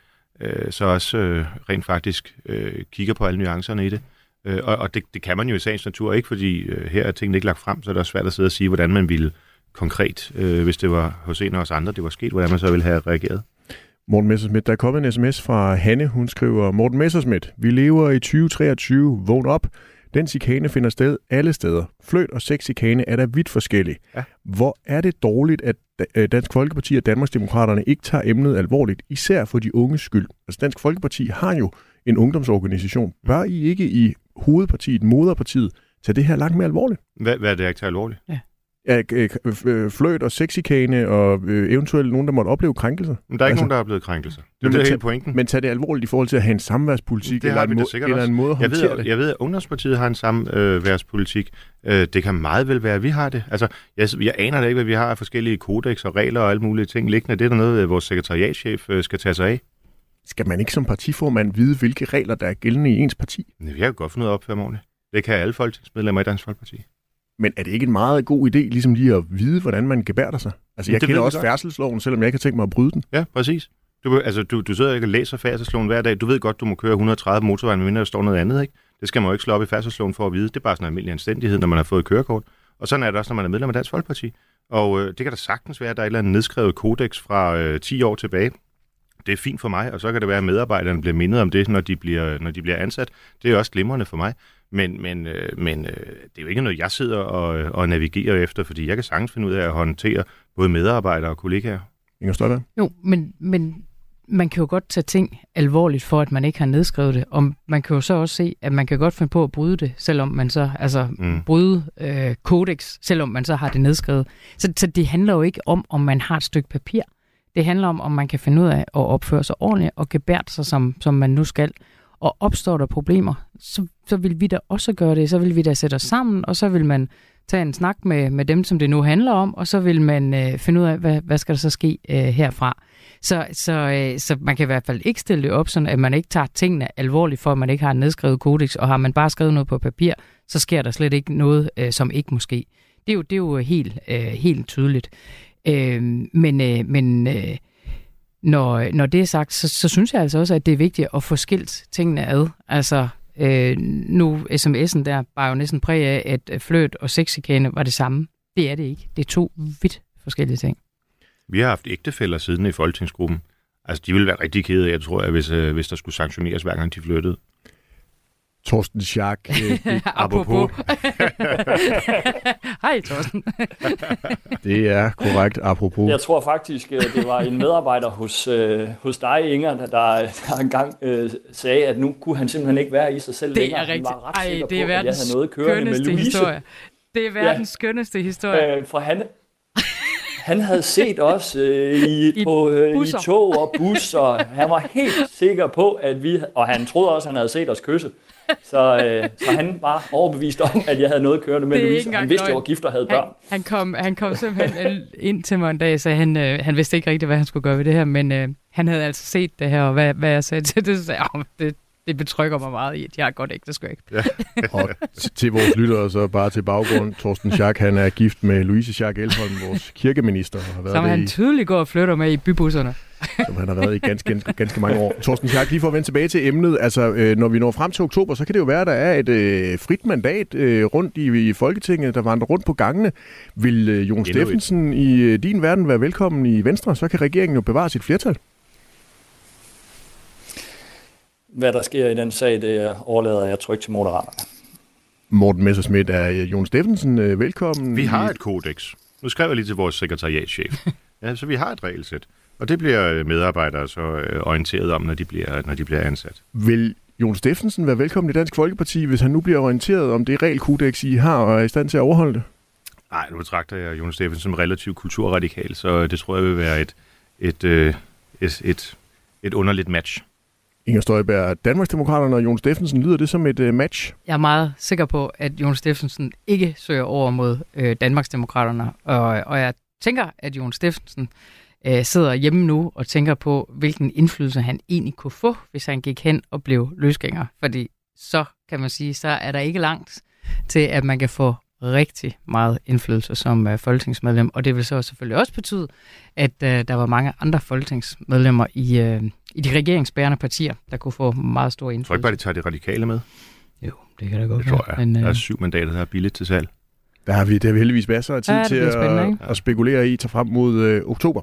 øh, så også øh, rent faktisk øh, kigger på alle nuancerne i det. Øh, og og det, det kan man jo i sagens natur ikke, fordi øh, her er tingene ikke lagt frem, så er det også svært at sidde og sige, hvordan man ville konkret, øh, hvis det var hos en af os andre, det var sket, hvordan man så ville have reageret. Morten Messersmith, der er kommet en sms fra Hanne. Hun skriver, Morten Messersmith, vi lever i 2023. Vågn op. Den chikane finder sted alle steder. Fløt og sexchikane er der vidt forskellige. Ja. Hvor er det dårligt, at øh, Dansk Folkeparti og Danmarksdemokraterne ikke tager emnet alvorligt, især for de unges skyld? Altså Dansk Folkeparti har jo en ungdomsorganisation. Bør I ikke i hovedpartiet, moderpartiet, tage det her langt mere alvorligt? Hvad, hvad er det, jeg ikke tager alvorligt? Ja, øh, øh, fløt og sexikane og øh, eventuelt nogen, der måtte opleve krænkelser? Men der er ikke Altså- nogen, der er blevet krænkelser. Det er Men det, hele pointen. Men tag det alvorligt i forhold til at have en samværspolitik, Det eller, en, må- eller også. en måde at Jeg ved, det. jeg ved, at Ungdomspartiet har en samme øh. Øh, det kan meget vel være, at vi har det. Altså, jeg, jeg aner da ikke, hvad vi har af forskellige kodex og regler og alle mulige ting liggende. Det er der noget, øh, vores sekretariatchef øh, skal tage sig af. Skal man ikke som partiformand vide, hvilke regler, der er gældende i ens parti? Jeg kan godt finde ud af at opføre mig ordentligt. Det kan alle folketingsmedlemmer i Dansk Folkeparti. Men er det ikke en meget god idé, ligesom lige at vide, hvordan man gebærder sig? Altså, jeg det kender også godt. færdselsloven, selvom jeg ikke har tænkt mig at bryde den. Ja, præcis. Du, altså, du, du sidder ikke og læser færdselsloven hver dag. Du ved godt, du må køre 130 på motorvejen, medmindre der står noget andet, ikke? Det skal man jo ikke slå op i færdselsloven for at vide. Det er bare sådan en almindelig anstændighed, når man har fået kørekort. Og sådan er det også, når man er medlem af Dansk Folkeparti. Og øh, det kan da sagtens være, at der er et eller andet nedskrevet kodex fra øh, 10 år tilbage. Det er fint for mig, og så kan det være, at medarbejderne bliver mindet om det, når de bliver, når de bliver ansat. Det er også glimrende for mig. Men, men, øh, men øh, det er jo ikke noget, jeg sidder og, og navigerer efter, fordi jeg kan sagtens finde ud af at håndtere både medarbejdere og kollegaer. Inger Støjberg? Jo, men, men man kan jo godt tage ting alvorligt for, at man ikke har nedskrevet det. Og man kan jo så også se, at man kan godt finde på at bryde det, selvom man så, altså Mm. bryde øh, kodex, selvom man så har det nedskrevet. Så, så det handler jo ikke om, om man har et stykke papir. Det handler om, om man kan finde ud af at opføre sig ordentligt og gebære sig, som, som man nu skal. Og opstår der problemer, så, så vil vi da også gøre det. Så vil vi da sætte os sammen, og så vil man tage en snak med, med dem, som det nu handler om, og så vil man øh, finde ud af, hvad, hvad skal der så ske øh, herfra. Så, så, øh, så man kan i hvert fald ikke stille det op, sådan at man ikke tager tingene alvorligt, for at man ikke har en nedskrevet kodex, og har man bare skrevet noget på papir, så sker der slet ikke noget, øh, som ikke måske. Det er jo, det er jo helt, øh, helt tydeligt. Øh, men øh, men øh, når, når det er sagt, så, så synes jeg altså også, at det er vigtigt at få skilt tingene ad. Altså, øh, nu sms'en der bare jo næsten præg af, at øh, fløt og sexikane var det samme. Det er det ikke. Det er to vidt forskellige ting. Vi har haft ægtefælder siden i folketingsgruppen. Altså, de ville være rigtig kede af, jeg tror, hvis, øh, hvis der skulle sanktioneres, hver gang de flyttede. Torsten Schack. Øh, Apropos. Hej, Thorsten. det er korrekt, apropos. Jeg tror faktisk, øh, det var en medarbejder hos, øh, hos dig, Inger, der, der engang øh, sagde, at nu kunne han simpelthen ikke være i sig selv Det længere. er Han rigtigt. var ret Ej, det er på, at jeg verdens havde noget kørende med Louise. historie. Det er verdens skønneste historie. Øh, for han, han havde set os øh, i, I på, øh, i busser. tog og bus, og han var helt sikker på, at vi... Og han troede også, at han havde set os kysse. Så, øh, så han var overbevist om, at jeg havde noget kørende med Louise. Han vidste, at jeg var gift og havde Han, børn. han, kom, han kom simpelthen ind til mig en dag og sagde, han, øh, han vidste ikke rigtigt, hvad han skulle gøre ved det her, men øh, han havde altså set det her, og hvad, hvad jeg sagde til det, så sagde "Åh, det, det betrykker mig meget i, at jeg har godt ægteskab. Og t- til vores lyttere, så bare til baggrund. Torsten Schack, han er gift med Louise Schack Elholm, vores kirkeminister, og har været Som han i, tydeligt går og flytter med i bybusserne. Som han har været i ganske, ganske, ganske mange år. Torsten Schack, lige for at vende tilbage til emnet. Altså, øh, når vi når frem til oktober, så kan det jo være, at der er et øh, frit mandat øh, rundt i, i Folketinget, der vandrer rundt på gangene. Vil øh, Jon. Steffensen i øh, din verden være velkommen i Venstre? Så kan regeringen jo bevare sit flertal. Hvad der sker i den sag, det overlader jeg trygt til moderaterne. Morten Messerschmidt, er øh, Jon Steffensen øh, velkommen? Vi har et kodex. Nu skrev jeg lige til vores sekretariatchef. Ja, så vi har et regelsæt. Og det bliver øh, medarbejdere så øh, orienteret om, når de bliver, når de bliver ansat. Vil Jon Steffensen være velkommen i Dansk Folkeparti, hvis han nu bliver orienteret om det regelkodex, I har, og er i stand til at overholde det? Nej, nu betragter jeg Jonas Steffen som relativt kulturradikal, så det tror jeg vil være et, et, øh, et, et, et underligt match. Inger Støjberg, Danmarksdemokraterne og Jon Steffensen, lyder det som et match? Jeg er meget sikker på, at Jon Steffensen ikke søger over mod øh, Danmarksdemokraterne, og, og jeg tænker, at Jon Steffensen øh, sidder hjemme nu og tænker på, hvilken indflydelse han egentlig kunne få, hvis han gik hen og blev løsgænger. Fordi så kan man sige, så er der ikke langt til, at man kan få rigtig meget indflydelse som øh, folketingsmedlem, og det vil så selvfølgelig også betyde, at øh, der var mange andre folketingsmedlemmer i, øh, i de regeringsbærende partier, der kunne få meget stor indflydelse. Jeg tror ikke bare, de tager de radikale med. Jo, det kan da godt Det tror jeg. Men, Der er øh, syv mandater, der er billigt til salg. Der har vi, det har vi heldigvis masser af tid Ja, til at, at spekulere i til frem mod øh, oktober.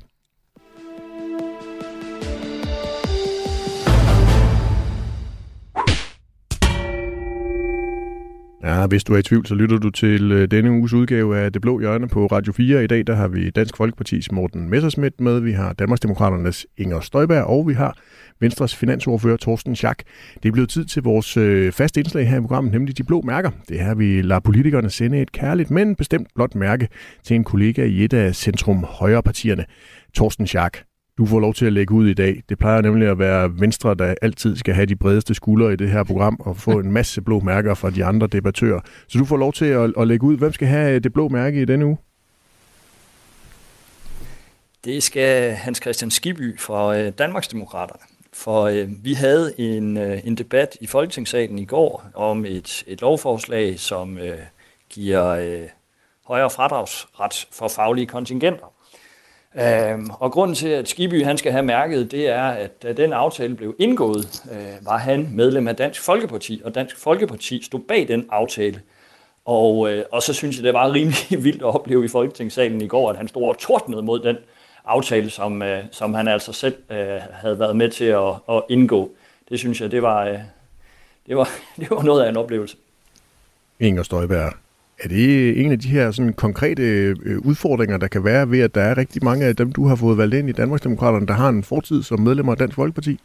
Ja, hvis du er i tvivl, så lytter du til øh, denne uges udgave af Det Blå Hjørne på Radio 4. I dag der har vi Dansk Folkepartis Morten Messersmith med, vi har Danmarksdemokraternes Inger Støjberg, og vi har Venstres finansordfører Torsten Schack. Det er blevet tid til vores øh, faste indslag her i programmet, nemlig De Blå Mærker. Det er her, vi lader politikerne sende et kærligt, men bestemt blåt mærke til en kollega i et af centrum højre partierne. Torsten Schack, du får lov til at lægge ud i dag. Det plejer nemlig at være Venstre, der altid skal have de bredeste skuldre i det her program og få en masse blå mærker fra de andre debattører. Så du får lov til at, at lægge ud. Hvem skal have øh, det blå mærke i denne uge? Det skal Hans Christian Skiby fra øh, Danmarksdemokraterne. For øh, vi havde en, øh, en debat i Folketingssalen i går om et, et lovforslag, som øh, giver øh, højere fradragsret for faglige kontingenter. Øhm, og grunden til, at Skiby han skal have mærket, det er, at da den aftale blev indgået, øh, var han medlem af Dansk Folkeparti, og Dansk Folkeparti stod bag den aftale. Og, øh, og så synes jeg, det var rimelig vildt at opleve i Folketingssalen i går, at han stod og tordnede mod den aftale, som, øh, som han altså selv øh, havde været med til at, at indgå. Det synes jeg, det var, øh, det, var, det var noget af en oplevelse. Inger Støjberg. Er det en af de her sådan konkrete øh, udfordringer, der kan være ved, at der er rigtig mange af dem, du har fået valgt ind i Danmarksdemokraterne, der har en fortid som medlemmer af Dansk Folkeparti?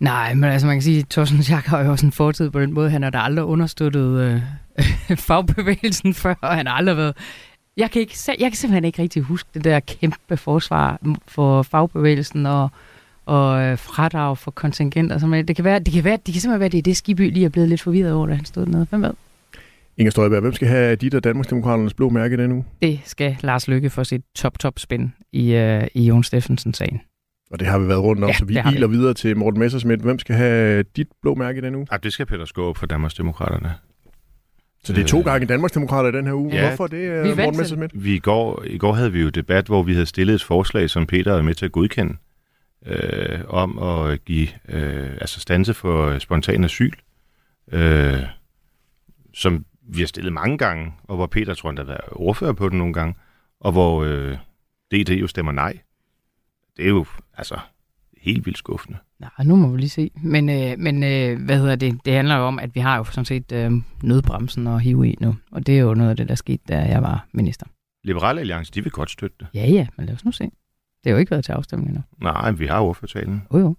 Nej, men altså man kan sige, at Thorsten Schack har jo også en fortid på den måde. Han har da aldrig understøttet øh, fagbevægelsen før, og han har aldrig været... Jeg kan, ikke, jeg kan simpelthen ikke rigtig huske det der kæmpe forsvar for fagbevægelsen og, og øh, fradrag for kontingenter. Det kan, være, det, kan være, det kan simpelthen være, det er det, Skiby lige er blevet lidt forvirret over, da han stod dernede. Hvem ved? Inger Støjberg, hvem skal have dit og Danmarksdemokraternes blå mærke den uge? Det skal Lars Lykke for sit top-top-spin i, øh, i Jon Steffensen-sagen. Og det har vi været rundt om, Ja, så vi har vi. iler videre til Morten Messersmith. Hvem skal have dit blå mærke den uge? Ej, det skal Peter Skåb for Danmarksdemokraterne. Så det er to Øh, gange Danmarksdemokrater i den her uge. Ja. Hvorfor det, Vi er øh, vant Morten Messersmith? Vi i, går, I går havde vi jo debat, hvor vi havde stillet et forslag, som Peter er med til at godkende, øh, om at give øh, altså stanse for spontan asyl, øh, som vi har stillet mange gange, og hvor Peter tror, han har været ordfører på den nogle gange, og hvor øh, DD jo stemmer nej. Det er jo altså helt vildt skuffende. Nej, nu må vi lige se. Men, øh, men øh, hvad hedder det? Det handler jo om, at vi har jo sådan set øh, nødbremsen og hive i nu. Og det er jo noget af det, der skete, da jeg var minister. Liberale Alliance, de vil godt støtte det. Ja, ja, men lad os nu se. Det har jo ikke været til afstemning endnu. Nej, vi har ordførtalen. Jo, jo.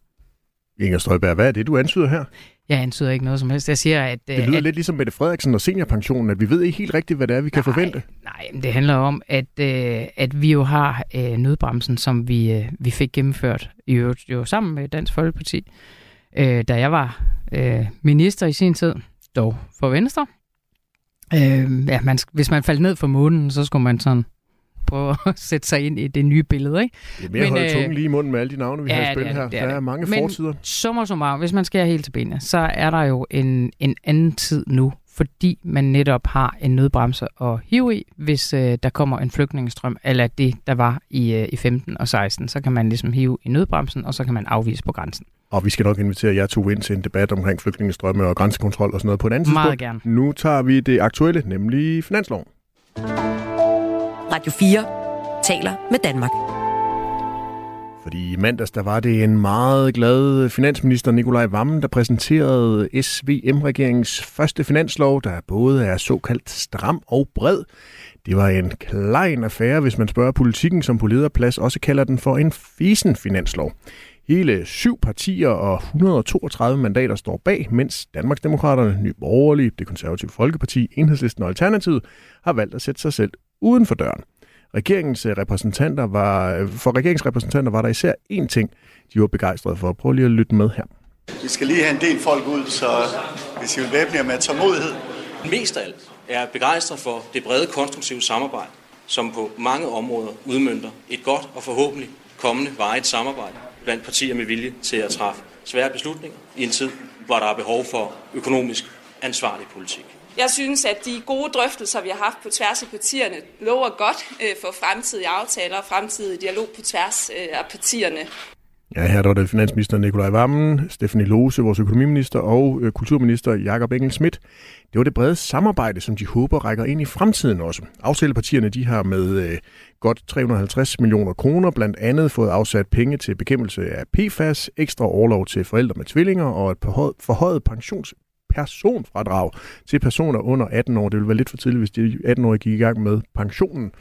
Inger Støjberg, hvad er det, du antyder her? Jeg antyder ikke noget som helst. Jeg siger, at... Det lyder at, lidt ligesom Mette Frederiksen og seniorpensionen, at vi ved ikke helt rigtigt, hvad det er, vi kan nej, forvente. Nej, men det handler om, at, øh, at vi jo har øh, nødbremsen, som vi, øh, vi fik gennemført i øvrigt jo sammen med Dansk Folkeparti, da jeg var minister i sin tid, dog for Venstre. Ja, man, hvis man faldt ned fra månen, så skulle man sådan prøve at sætte sig ind i det nye billede, ikke? Det er mere Men, at holde øh, lige i munden med alle de navne, vi ja, har i spil er her. det er Der er mange Men- fortider. Summer summarum, hvis man skærer helt til benene, så er der jo en, en anden tid nu, fordi man netop har en nødbremse at hive i, hvis øh, der kommer en flygtningestrøm, eller det, der var i, øh, i 15 og 16, så kan man ligesom hive i nødbremsen, og så kan man afvise på grænsen. Og vi skal nok invitere jer to ind til en debat omkring flygtningestrømme og grænsekontrol og sådan noget på andet Meget tidspunkt. gerne. Nu tager vi det aktuelle, nemlig finansloven. Radio 4 taler med Danmark. Fordi i mandags, der var det en meget glad finansminister Nikolaj Vammen, der præsenterede SVM-regeringens første finanslov, der både er såkaldt stram og bred. Det var en klein affære, hvis man spørger politikken, som på lederplads også kalder den for en fisen finanslov. Hele syv partier og 132 mandater står bag, mens Danmarksdemokraterne, Nye Borgerlige, Det Konservative Folkeparti, Enhedslisten og Alternativet har valgt at sætte sig selv uden for døren. Regeringens øh, repræsentanter var, for regeringsrepræsentanter var der især én ting, de var begejstrede for. Prøv lige at lytte med her. Vi skal lige have en del folk ud, så hvis I vil væbne jer med tålmodighed. Mest af alt er jeg begejstret for det brede konstruktive samarbejde, som på mange områder udmyndter et godt og forhåbentlig kommende varigt samarbejde blandt partier med vilje til at træffe svære beslutninger i en tid, hvor der er behov for økonomisk ansvarlig politik. Jeg synes, at de gode drøftelser, vi har haft på tværs af partierne, lover godt øh, for fremtidige aftaler og fremtidig dialog på tværs øh, af partierne. Ja, her var det finansminister Nikolaj Vammen, Stefanie Lose, vores økonomiminister, og øh, kulturminister Jakob Engel Schmidt. Det var det brede samarbejde, som de håber rækker ind i fremtiden også. Aftalepartierne de har med øh, godt 350 millioner kroner blandt andet fået afsat penge til bekæmpelse af PFAS, ekstra overlov til forældre med tvillinger og et forhøjet pensions personfradrag til personer under 18 år. Det ville være lidt for tidligt, hvis de 18-årige gik i gang med pensionen.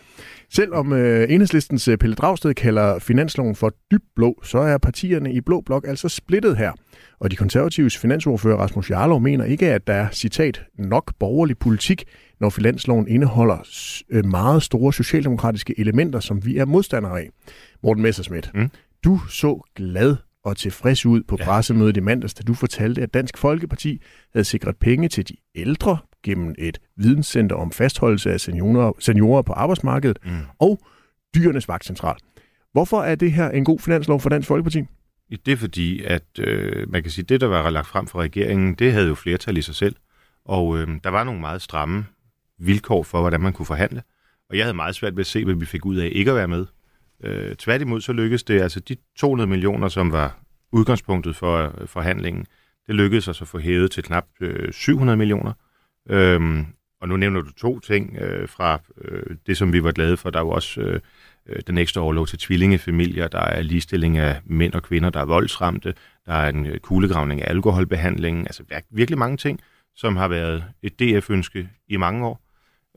Selvom øh, enhedslistens øh, Pelle Dragsted kalder finansloven for dybblå, så er partierne i Blå Blok altså splittet her. Og de konservatives finansordfører Rasmus Jarlov mener ikke, at der er, citat, nok borgerlig politik, når finansloven indeholder øh, meget store socialdemokratiske elementer, som vi er modstandere af. Morten Messersmith, mm. du så glad og tilfreds ud på ja. pressemødet i mandags, da du fortalte, at Dansk Folkeparti havde sikret penge til de ældre gennem et videnscenter om fastholdelse af seniorer, seniorer på arbejdsmarkedet mm. og dyrenes vagtcentral. Hvorfor er det her en god finanslov for Dansk Folkeparti? Det er fordi, at øh, man kan sige, det, der var lagt frem fra regeringen, det havde jo flertal i sig selv. Og øh, der var nogle meget stramme vilkår for, hvordan man kunne forhandle. Og jeg havde meget svært ved at se, hvad vi fik ud af ikke at være med. Øh, tværtimod så lykkedes det, altså de 200 millioner, som var udgangspunktet for øh, forhandlingen, det lykkedes os at få hævet til knap øh, 700 millioner. Øhm, og nu nævner du to ting øh, fra øh, det, som vi var glade for. Der er jo også øh, øh den ekstra overlov til tvillingefamilier, der er ligestilling af mænd og kvinder, der er voldsramte, der er en øh, kuglegravning af alkoholbehandlingen, altså virkelig mange ting, som har været et DF-ønske i mange år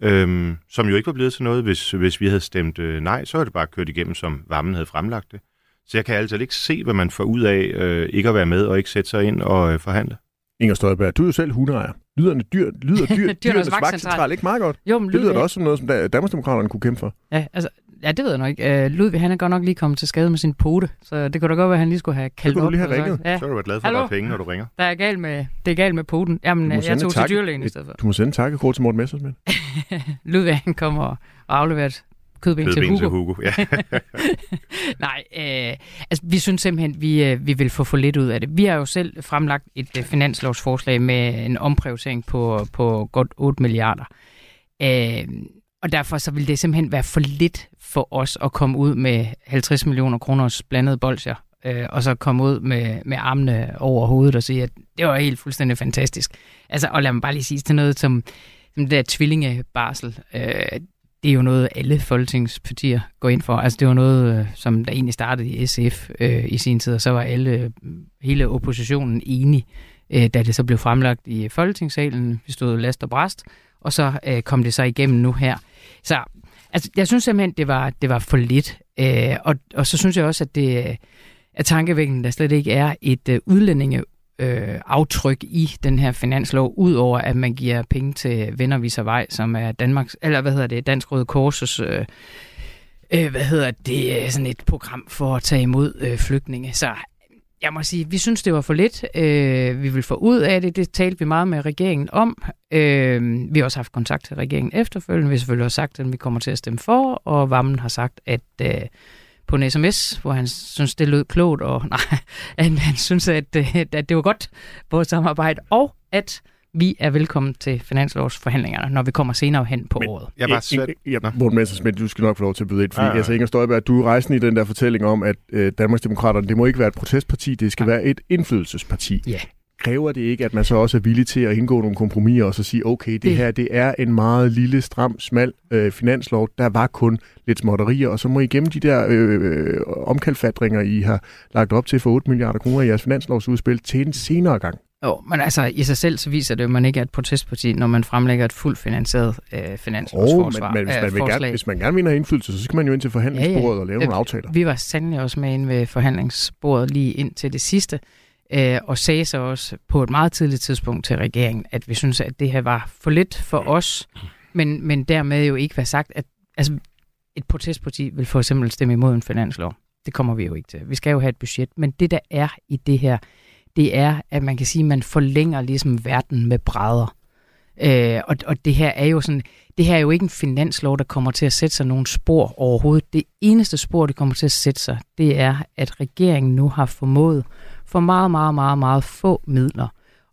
øhm, som jo ikke var blevet til noget, hvis, hvis vi havde stemt øh, nej, så er det bare kørt igennem, som Vammen havde fremlagt det. Så jeg kan altså ikke se, hvad man får ud af øh, ikke at være med og ikke sætte sig ind og øh, forhandle. Inger Støjberg, du er jo selv hundeejer. Lyder dyr, lyder dyr, dyrenes vagtcentral ikke meget godt? Jo, men det lyder da også som noget, som Danmarksdemokraterne kunne kæmpe for. Ja, altså, Ja, det ved jeg nok ikke. Uh, Ludvig, han er godt nok lige kommet til skade med sin pote, så det kunne da godt være, at han lige skulle have kaldt op. Det kunne du lige have ringet. Ja. Så er du været glad for, at der er penge, når du ringer. Der er galt med, det er galt med poten. Jamen, jeg tog takke, til dyrlægen i stedet for. Du må sende takkekort til Morten Messersmith. Ludvig, han kommer og afleverer et kødben, kødben til Hugo. Til Hugo ja. Nej, øh, altså vi synes simpelthen, vi, øh, vi vil få for lidt ud af det. Vi har jo selv fremlagt et øh, finanslovsforslag med en omprioritering på, på godt 8 milliarder. Øh, og derfor så vil det simpelthen være for lidt for os at komme ud med 50 millioner kroners blandede bolcher, øh, og så komme ud med, med armene over hovedet og sige, at det var helt fuldstændig fantastisk. Altså, og lad mig bare lige sige til noget som, som det der tvillingebarsel. Øh, det er jo noget, alle folketingspartier går ind for. Altså, det var noget, øh, som der egentlig startede i SF øh, i sin tid, og så var alle, øh, hele oppositionen enige, øh, da det så blev fremlagt i Folketingssalen. Vi stod last og bræst, og så øh, kom det så igennem nu her. Så altså, jeg synes simpelthen, det var, det var for lidt. Øh, og, og så synes jeg også, at det er tankevækkende, der slet ikke er et øh, udlændinge øh, aftryk i den her finanslov, udover at man giver penge til Venner Viser Vej, som er Danmarks, eller hvad hedder det, Dansk Røde Korses, øh, øh, hvad hedder det, sådan et program for at tage imod øh, flygtninge. Så jeg må sige, vi synes, det var for lidt. Øh, vi vil få ud af det. Det talte vi meget med regeringen om. Øh, vi har også haft kontakt til regeringen efterfølgende. Vi har selvfølgelig også sagt, at vi kommer til at stemme for, og Vammen har sagt, at øh, på en sms, hvor han synes, det lød klogt, og nej, han, han synes, at, øh, at det var godt vores samarbejde, og at vi er velkommen til finanslovsforhandlingerne, når vi kommer senere hen på Men, året. Jeg var svært... Ja, Morten Messersmith, du skal nok få lov til at byde ind, fordi ja, ja. altså Inger Støjberg, du er rejsen i den der fortælling om, at øh, Danmarksdemokraterne, det må ikke være et protestparti, det skal ja. være et indflydelsesparti. Ja. Kræver det ikke, at man så også er villig til at indgå nogle kompromiser og så sige, okay, det, det. her det er en meget lille, stram, smal øh, finanslov, der var kun lidt småtterier, og så må I gemme de der øh, øh, omkalfatringer, I har lagt op til for 8 milliarder kroner i jeres finanslovsudspil til en senere gang. Jo, men altså i sig selv så viser det, at man ikke er et protestparti, når man fremlægger et fuldt finansieret øh, finanslovsforsvar. Oh, men, men hvis, man øh, vil gerne, hvis man gerne vil have indflydelse, så skal man jo ind til forhandlingsbordet ja, ja. og lave det, nogle aftaler. Vi var sandelig også med ind ved forhandlingsbordet lige ind til det sidste, øh, og sagde så også på et meget tidligt tidspunkt til regeringen, at vi synes, at det her var for lidt for os, men, men dermed jo ikke være sagt, at altså, et protestparti vil for eksempel stemme imod en finanslov. Det kommer vi jo ikke til. Vi skal jo have et budget, men det der er i det her, det er, at man kan sige, at man forlænger ligesom verden med brædder. Øh, og, og det her er jo sådan, det her er jo ikke en finanslov, der kommer til at sætte sig nogle spor overhovedet. Det eneste spor, det kommer til at sætte sig, det er, at regeringen nu har formået for meget, meget, meget, meget få midler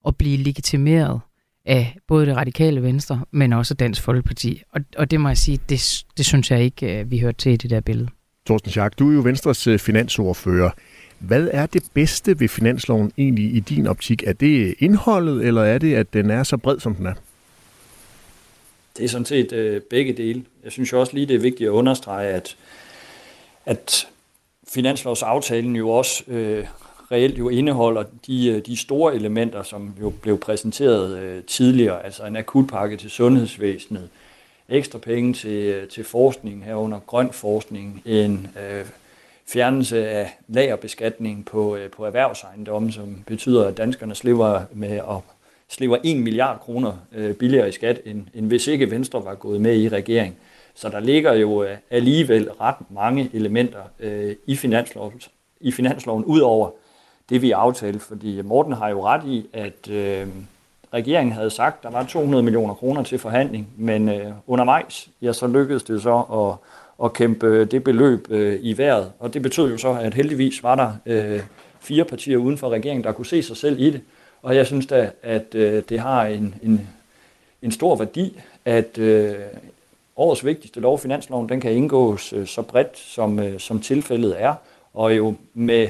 at blive legitimeret af både det radikale venstre, men også Dansk Folkeparti. Og, og det må jeg sige, det, det synes jeg ikke, øh, vi hørte til i det der billede. Thorsten Schack, du er jo Venstres øh, finansordfører. Hvad er det bedste ved finansloven egentlig i din optik? Er det indholdet, eller er det, at den er så bred, som den er? Det er sådan set øh, begge dele. Jeg synes jo også lige, det er vigtigt at understrege, at, at finanslovsaftalen jo også øh, reelt jo indeholder de, øh, de store elementer, som jo blev præsenteret øh, tidligere, altså en akutpakke til sundhedsvæsenet, ekstra penge til, øh, til forskning herunder grøn forskning, en øh, fjernelse af lagerbeskatning på, øh, på erhvervsejendomme, som betyder, at danskerne slipper med at slipper 1 milliard kroner øh, billigere i skat, end, end hvis ikke Venstre var gået med i regering. Så der ligger jo øh, alligevel ret mange elementer øh, i, finansloven, i finansloven, ud over det, vi aftalte. Fordi Morten har jo ret i, at øh, regeringen havde sagt, at der var 200 millioner kroner til forhandling, men øh, undervejs, ja, så lykkedes det så at, at kæmpe øh, det beløb øh, i vejret. Og det betød jo så, at heldigvis var der øh, fire partier uden for regeringen, der kunne se sig selv i det. Og jeg synes da, at øh, det har en, en, en stor værdi, at øh, årets vigtigste lov, finansloven, den kan indgås øh, så bredt, som, øh, som tilfældet er, og jo med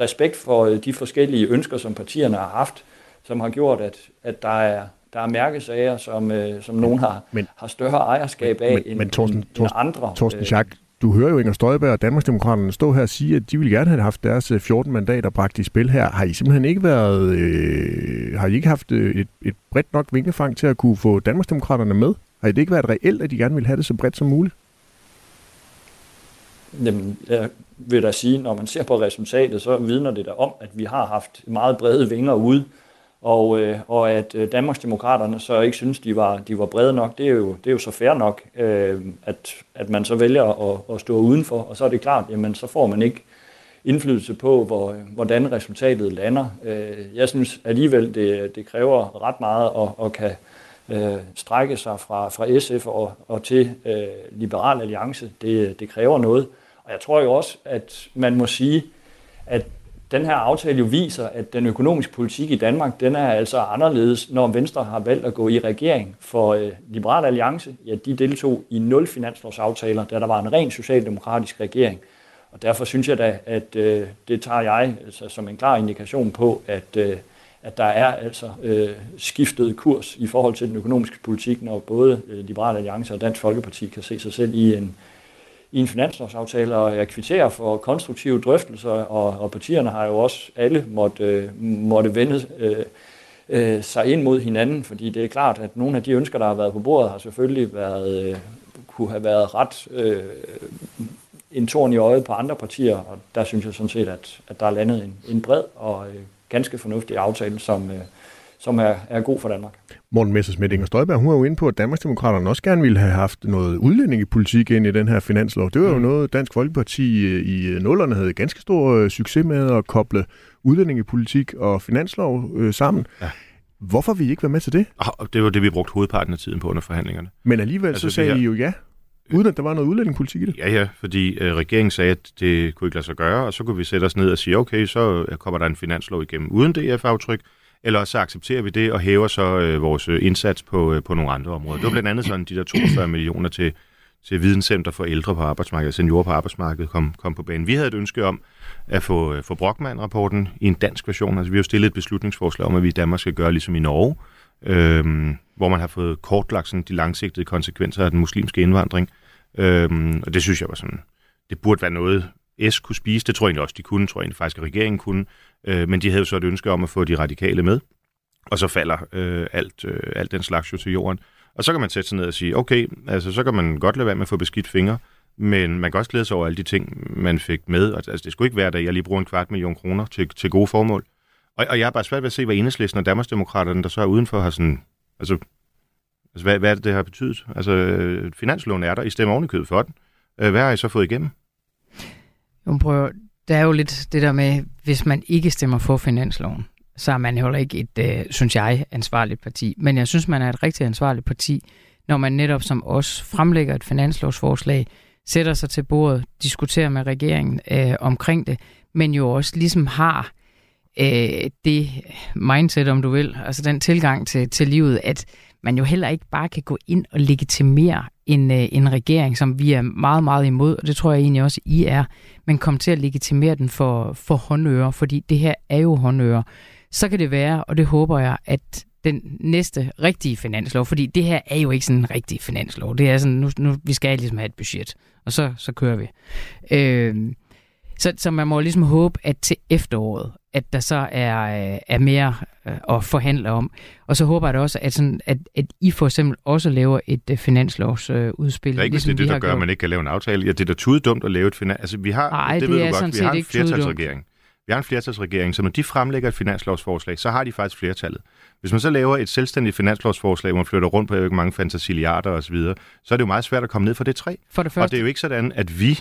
respekt for øh, de forskellige ønsker, som partierne har haft, som har gjort, at, at der er der er mærkesager, som, øh, som nogen har, men, har større ejerskab af men, end, men Torsten, end, end andre. Torsten Schack, du hører jo Inger Støjberg og Danmarksdemokraterne stå her og sige, at de ville gerne have haft deres 14 øh, mandater bragt i spil her. Har I simpelthen ikke været, øh, har I ikke haft øh, et, et bredt nok vingefang til at kunne få Danmarksdemokraterne med? Har det ikke været reelt, at de gerne ville have det så bredt som muligt? Jamen, jeg vil da sige, når man ser på resultatet, så vidner det da om, at vi har haft meget brede vinger ude og, øh, og at øh, Danmarksdemokraterne så ikke synes, de var, de var brede nok, det er jo, det er jo så fair nok, øh, at, at man så vælger at, at stå udenfor, og så er det klart, jamen så får man ikke indflydelse på, hvor, hvordan resultatet lander. Øh, jeg synes alligevel, det, det kræver ret meget at, at kan øh, strække sig fra, fra SF og, og til øh, Liberal Alliance. Det, det kræver noget. Og jeg tror jo også, at man må sige, at den her aftale jo viser, at den økonomiske politik i Danmark, den er altså anderledes, når Venstre har valgt at gå i regering. For øh, Liberal Alliance, ja, de deltog i nul finanslovsaftaler, da der var en ren socialdemokratisk regering. Og derfor synes jeg da, at øh, det tager jeg altså, som en klar indikation på, at, øh, at der er altså øh, skiftet kurs i forhold til den økonomiske politik, når både øh, Liberal Alliance og Dansk Folkeparti kan se sig selv i en, i en finanslovsaftale, og jeg kvitterer for konstruktive drøftelser, og, og partierne har jo også alle måtte, øh, måtte vende øh, øh, sig ind mod hinanden, fordi det er klart, at nogle af de ønsker, der har været på bordet, har selvfølgelig været, øh, kunne have været ret øh, en torn i øjet på andre partier, og der synes jeg sådan set, at, at der er landet en, en bred og øh, ganske fornuftig aftale, som, øh, som er, er god for Danmark. Morten Messersmith Inger Støjberg, hun er jo inde på, at Danmarksdemokraterne også gerne ville have haft noget udlændingepolitik ind i den her finanslov. Det var jo mm. noget, Dansk Folkeparti øh, i øh, nullerne havde ganske stor øh, succes med at koble udlændingepolitik og finanslov øh, sammen. Ja. Hvorfor vil I ikke være med til det? Oh, det var det, vi brugte hovedparten af tiden på under forhandlingerne. Men alligevel altså, så sagde har... I jo ja, uden at der var noget udlændingepolitik i det. Ja, ja, fordi øh, regeringen sagde, at det kunne ikke lade sig gøre, og så kunne vi sætte os ned og sige, okay, så kommer der en finanslov igennem uden DF-aftryk, eller så accepterer vi det og hæver så øh, vores øh, indsats på, øh, på nogle andre områder. Det var blandt andet sådan, de der 42 millioner til, til videnscenter for ældre på arbejdsmarkedet, seniorer på arbejdsmarkedet, kom, kom på banen. Vi havde et ønske om at få, øh, få Brockmann-rapporten i en dansk version. Altså, vi har jo stillet et beslutningsforslag om, at vi i Danmark skal gøre ligesom i Norge, øh, hvor man har fået kortlagt sådan, de langsigtede konsekvenser af den muslimske indvandring. Øh, og det synes jeg var sådan, det burde være noget, S kunne spise. Det tror jeg egentlig også, de kunne. tror jeg egentlig faktisk, at regeringen kunne. Øh, men de havde jo så et ønske om at få de radikale med. Og så falder øh, alt, øh, alt den slags jo til jorden. Og så kan man sætte sig ned og sige, okay, altså så kan man godt lade være med at få beskidt fingre, men man kan også glæde sig over alle de ting, man fik med. Altså, det skulle ikke være, at jeg lige bruger en kvart million kroner til, til gode formål. Og, og jeg har bare svært ved at se, hvad enhedslisten og Danmarksdemokraterne, der så er udenfor, har sådan... Altså, altså hvad, hvad er det, det har betydet? Altså, øh, finansloven er der. I stemmer ovenikøbet for den. Øh, hvad har I så fået igennem? Jo, prøv, det er jo lidt det der med, hvis man ikke stemmer for finansloven, så er man heller ikke et, øh, synes jeg, ansvarligt parti. Men jeg synes, man er et rigtig ansvarligt parti, når man netop som os fremlægger et finanslovsforslag, sætter sig til bordet, diskuterer med regeringen øh, omkring det, men jo også ligesom har øh, det mindset, om du vil, altså den tilgang til, til livet, at man jo heller ikke bare kan gå ind og legitimere en, øh, en regering, som vi er meget, meget imod, og det tror jeg egentlig også, I er, men komme til at legitimere den for, for håndører, fordi det her er jo håndører. Så kan det være, og det håber jeg, at den næste rigtige finanslov, fordi det her er jo ikke sådan en rigtig finanslov. Det er sådan, nu, nu vi skal ligesom have et budget, og så, så kører vi. Øh, så, så man må ligesom håbe, at til efteråret, at der så er, øh, er mere øh, at forhandle om. Og så håber jeg da også, at, sådan, at, at I for eksempel også laver et uh, finanslovsudspil. Det er ikke ligesom det, der gør, at man ikke kan lave en aftale. Ja, det er da tudedumt at lave et finans... Altså, vi har, Ej, det, det ved er du godt, vi har en flertalsregering. Vi har en flertalsregering, så når de fremlægger et finanslovsforslag, så har de faktisk flertallet. Hvis man så laver et selvstændigt finanslovsforslag, hvor man flytter rundt på ikke mange fantasiliarder osv., så er det jo meget svært at komme ned for det træ. For det Og første, det er jo ikke sådan, at vi,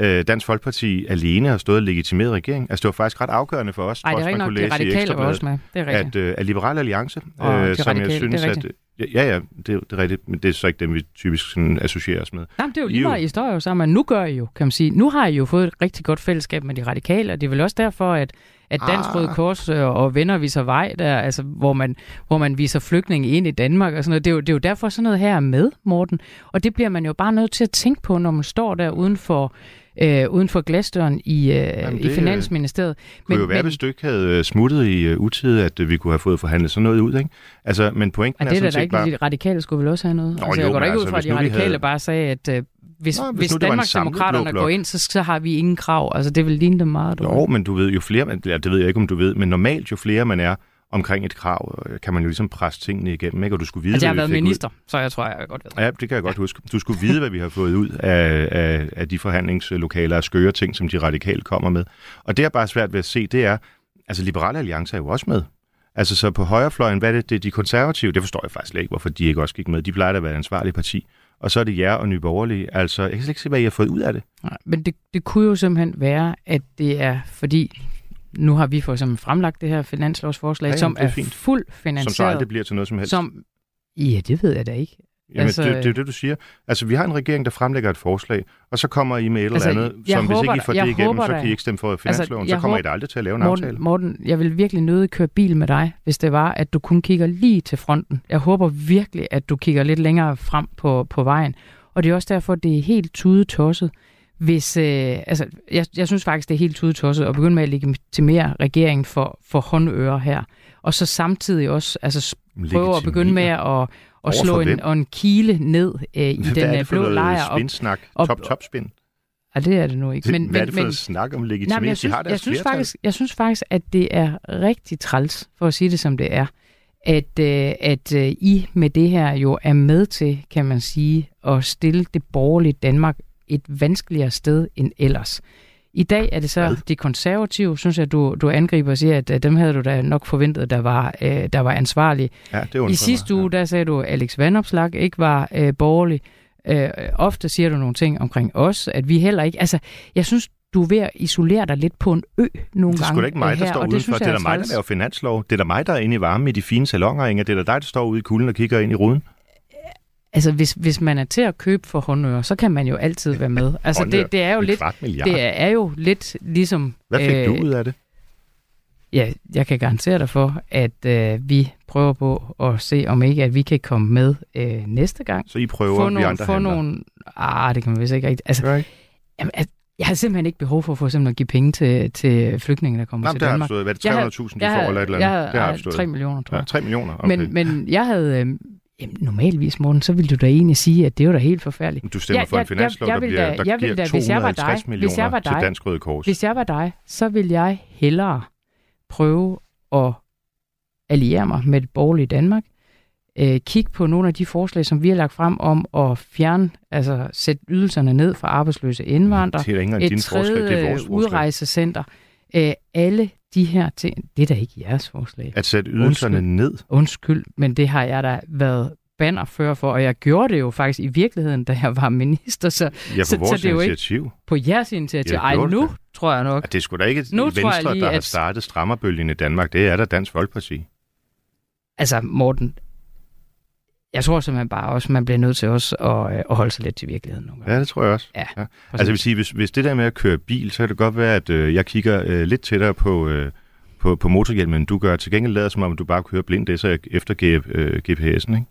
øh, Dansk Folkeparti, alene har stået og legitimeret regeringen. Altså det var faktisk ret afgørende for os, Ej, det er trods man nok, kunne de læse i radikale var også med. Det er rigtigt. at, øh, at Liberal Alliance, Og de som jeg radikale, synes, det er at... Ja, ja, det, det er rigtigt, men det er så ikke dem, vi typisk sådan associerer os med. Jamen, det er jo I lige meget, I står jo sammen. Nu gør I jo, kan man sige. Nu har I jo fået et rigtig godt fællesskab med de radikale, og det er vel også derfor, at, at Dansk Ah. Røde Kors øh, og venner viser vej der, altså, hvor, man, hvor man viser flygtninge ind i Danmark og sådan noget. Det er, jo, det er jo derfor, sådan noget her er med, Morten. Og det bliver man jo bare nødt til at tænke på, når man står der uden for, øh, uden for glasdøren i, øh, Jamen, i det, øh, Finansministeriet. Det kunne jo være, hvis du ikke havde øh, smuttet i uh, utide, at uh, vi kunne have fået forhandlet sådan noget ud, ikke? Altså, men pointen Og er det er da sådan set ikke, bare... de radikale skulle vel også have noget? Nå, altså, jo, jeg går da men ikke ud altså, fra, at de radikale havde- bare sagde, at øh, hvis, Nå, hvis hvis Danmarksdemokraterne går ind, så, så har vi ingen krav. Altså, det vil ligne dem meget. Du. Jo, men du ved, jo flere, man, ja, det ved jeg ikke, om du ved, men normalt jo flere man er omkring et krav, kan man jo ligesom presse tingene igennem, ikke? Og du skulle vide, Altså, jeg har været minister, så jeg tror, jeg godt ved. Ud. Ja, det kan jeg godt huske. Du skulle vide, hvad vi har fået ud af, af, af de forhandlingslokaler og skøre ting, som de radikale kommer med. Og det er bare svært ved at se, det er, altså Liberale Alliance er jo også med. Altså så på højrefløjen, hvad er det, det er de konservative? Det forstår jeg faktisk ikke, hvorfor de ikke også gik med. De plejer at være et ansvarligt parti. Og så er det jer og Nye Borgerlige. Altså, jeg kan slet ikke se, hvad I har fået ud af det. Nej, men det, det kunne jo simpelthen være, at det er fordi, nu har vi for eksempel fremlagt det her finanslovsforslag, Ja, ja, som er er, fint. fuldt Som så finansieret. aldrig bliver til noget som helst. som, ja, det ved jeg da ikke. Jamen, Altså- altså, det, det er jo det, du siger. Altså, vi har en regering, der fremlægger et forslag, og så kommer I med et eller Altså, andet, som hvis ikke I får det igennem, håber så kan I ikke stemme for finansloven. Altså, så kommer I håber- da aldrig til at lave en aftale. Morten, Morten, jeg vil virkelig nødig køre bil med dig, hvis det var, at du kun kigger lige til fronten. Jeg håber virkelig, at du kigger lidt længere frem på, på vejen. Og det er også derfor, det er helt tudetosset, hvis, øh, altså, jeg, jeg synes faktisk, det er helt tudetosset at begynde med at legitimere regeringen for, for håndører her. Og så samtidig også altså, prøve at begynde med at, at slå for en, og en kile ned øh, i Hvad den er øh, det for blå noget lejr. Og, spinsnak? og- Top, top spin? ja, det er det nu ikke. Men, Hvad er det for noget snak om Nej, men legitimering? jeg synes, har jeg, synes faktisk, jeg synes faktisk, at det er rigtig træls, for at sige det som det er, at, øh, at øh, I med det her jo er med til, kan man sige, at stille det borgerlige Danmark et vanskeligere sted end ellers. I dag er det så Hvad? de konservative, synes jeg, du, du angriber og siger, at øh, dem havde du da nok forventet, der var, øh, der var ansvarlige. Ja, det I sidste uge, der sagde du, at Alex Vandopslag ikke var øh, borgerlig. Øh, ofte siger du nogle ting omkring os, at vi heller ikke... Altså, jeg synes, du er ved at isolere dig lidt på en ø nogle Det er gange. sgu da ikke mig, der her, står udenfor. synes Det er da mig, der træls. laver finanslov. Det er da mig, der er inde i varmen i de fine salonger, Inger. Det er da dig, der står ude i kulden og kigger ind i ruden. Altså, hvis, hvis man er til at købe for håndører, så kan man jo altid være med. Altså, det, det er jo lidt... Det er, jo lidt ligesom... Hvad fik du ud af det? Ja, jeg kan garantere dig for, at øh, vi prøver på at se, om ikke at vi kan komme med øh, næste gang. Så I prøver, få vi nogle, andre få handler. nogle, ah, det kan man vist ikke rigtigt. Altså, Right. jamen, at, jeg har simpelthen ikke behov for for eksempel at give penge til, til flygtninge, der kommer Nå, til det har jeg Danmark. forstået. Hvad er det, Jeg har- 300.000, du jeg får, har- eller et eller jeg andet? har- Det har jeg ej, forstået. 3 millioner, tror Ja, jeg. 3 millioner, okay. Men, men jeg havde... Øh, jamen, normalvis, Morten, så ville du da egentlig sige, at det var da helt forfærdeligt. Du stemmer Jeg- for en jeg- finanslov, jeg der, vil bliver, da- der jeg vil giver da, hvis jeg var 250 dig- millioner hvis jeg var til dig- Dansk Røde Kors. Hvis jeg var dig, så vil jeg hellere prøve at alliere mig med det borgerlige Danmark. Øh, kig på nogle af de forslag, som vi har lagt frem om at fjerne, altså sætte ydelserne ned for arbejdsløse indvandrere. Det er et dine forslag, det er tredje vores forslag. Øh, alle de her ting, det er da ikke jeres forslag. At sætte ydelserne Undskyld. ned. Undskyld, men det har jeg da været bannerfører for, og jeg gjorde det jo faktisk i virkeligheden, da jeg var minister. Så, Ja, på så, vores så det er jo ikke initiativ. på jeres initiativ. Ej, det nu da. tror jeg nok. Ja, det sgu da ikke Nu tror jeg Venstre, lige, der har at- startet strammerbølgen i Danmark. Det er da Dansk Folkeparti. Altså, Morten, jeg tror simpelthen bare også, man bliver nødt til også at, øh, at holde sig lidt til virkeligheden nogle gange. Ja, det tror jeg også. Ja, ja. Altså, jeg vil sige, hvis, hvis det der med at køre bil, så kan det godt være, at øh, jeg kigger øh, lidt tættere på, øh, på, på motorhjelmen, du gør. Til gengæld lader som om, du bare kører blindt det, så efter øh, GPS'en, ikke?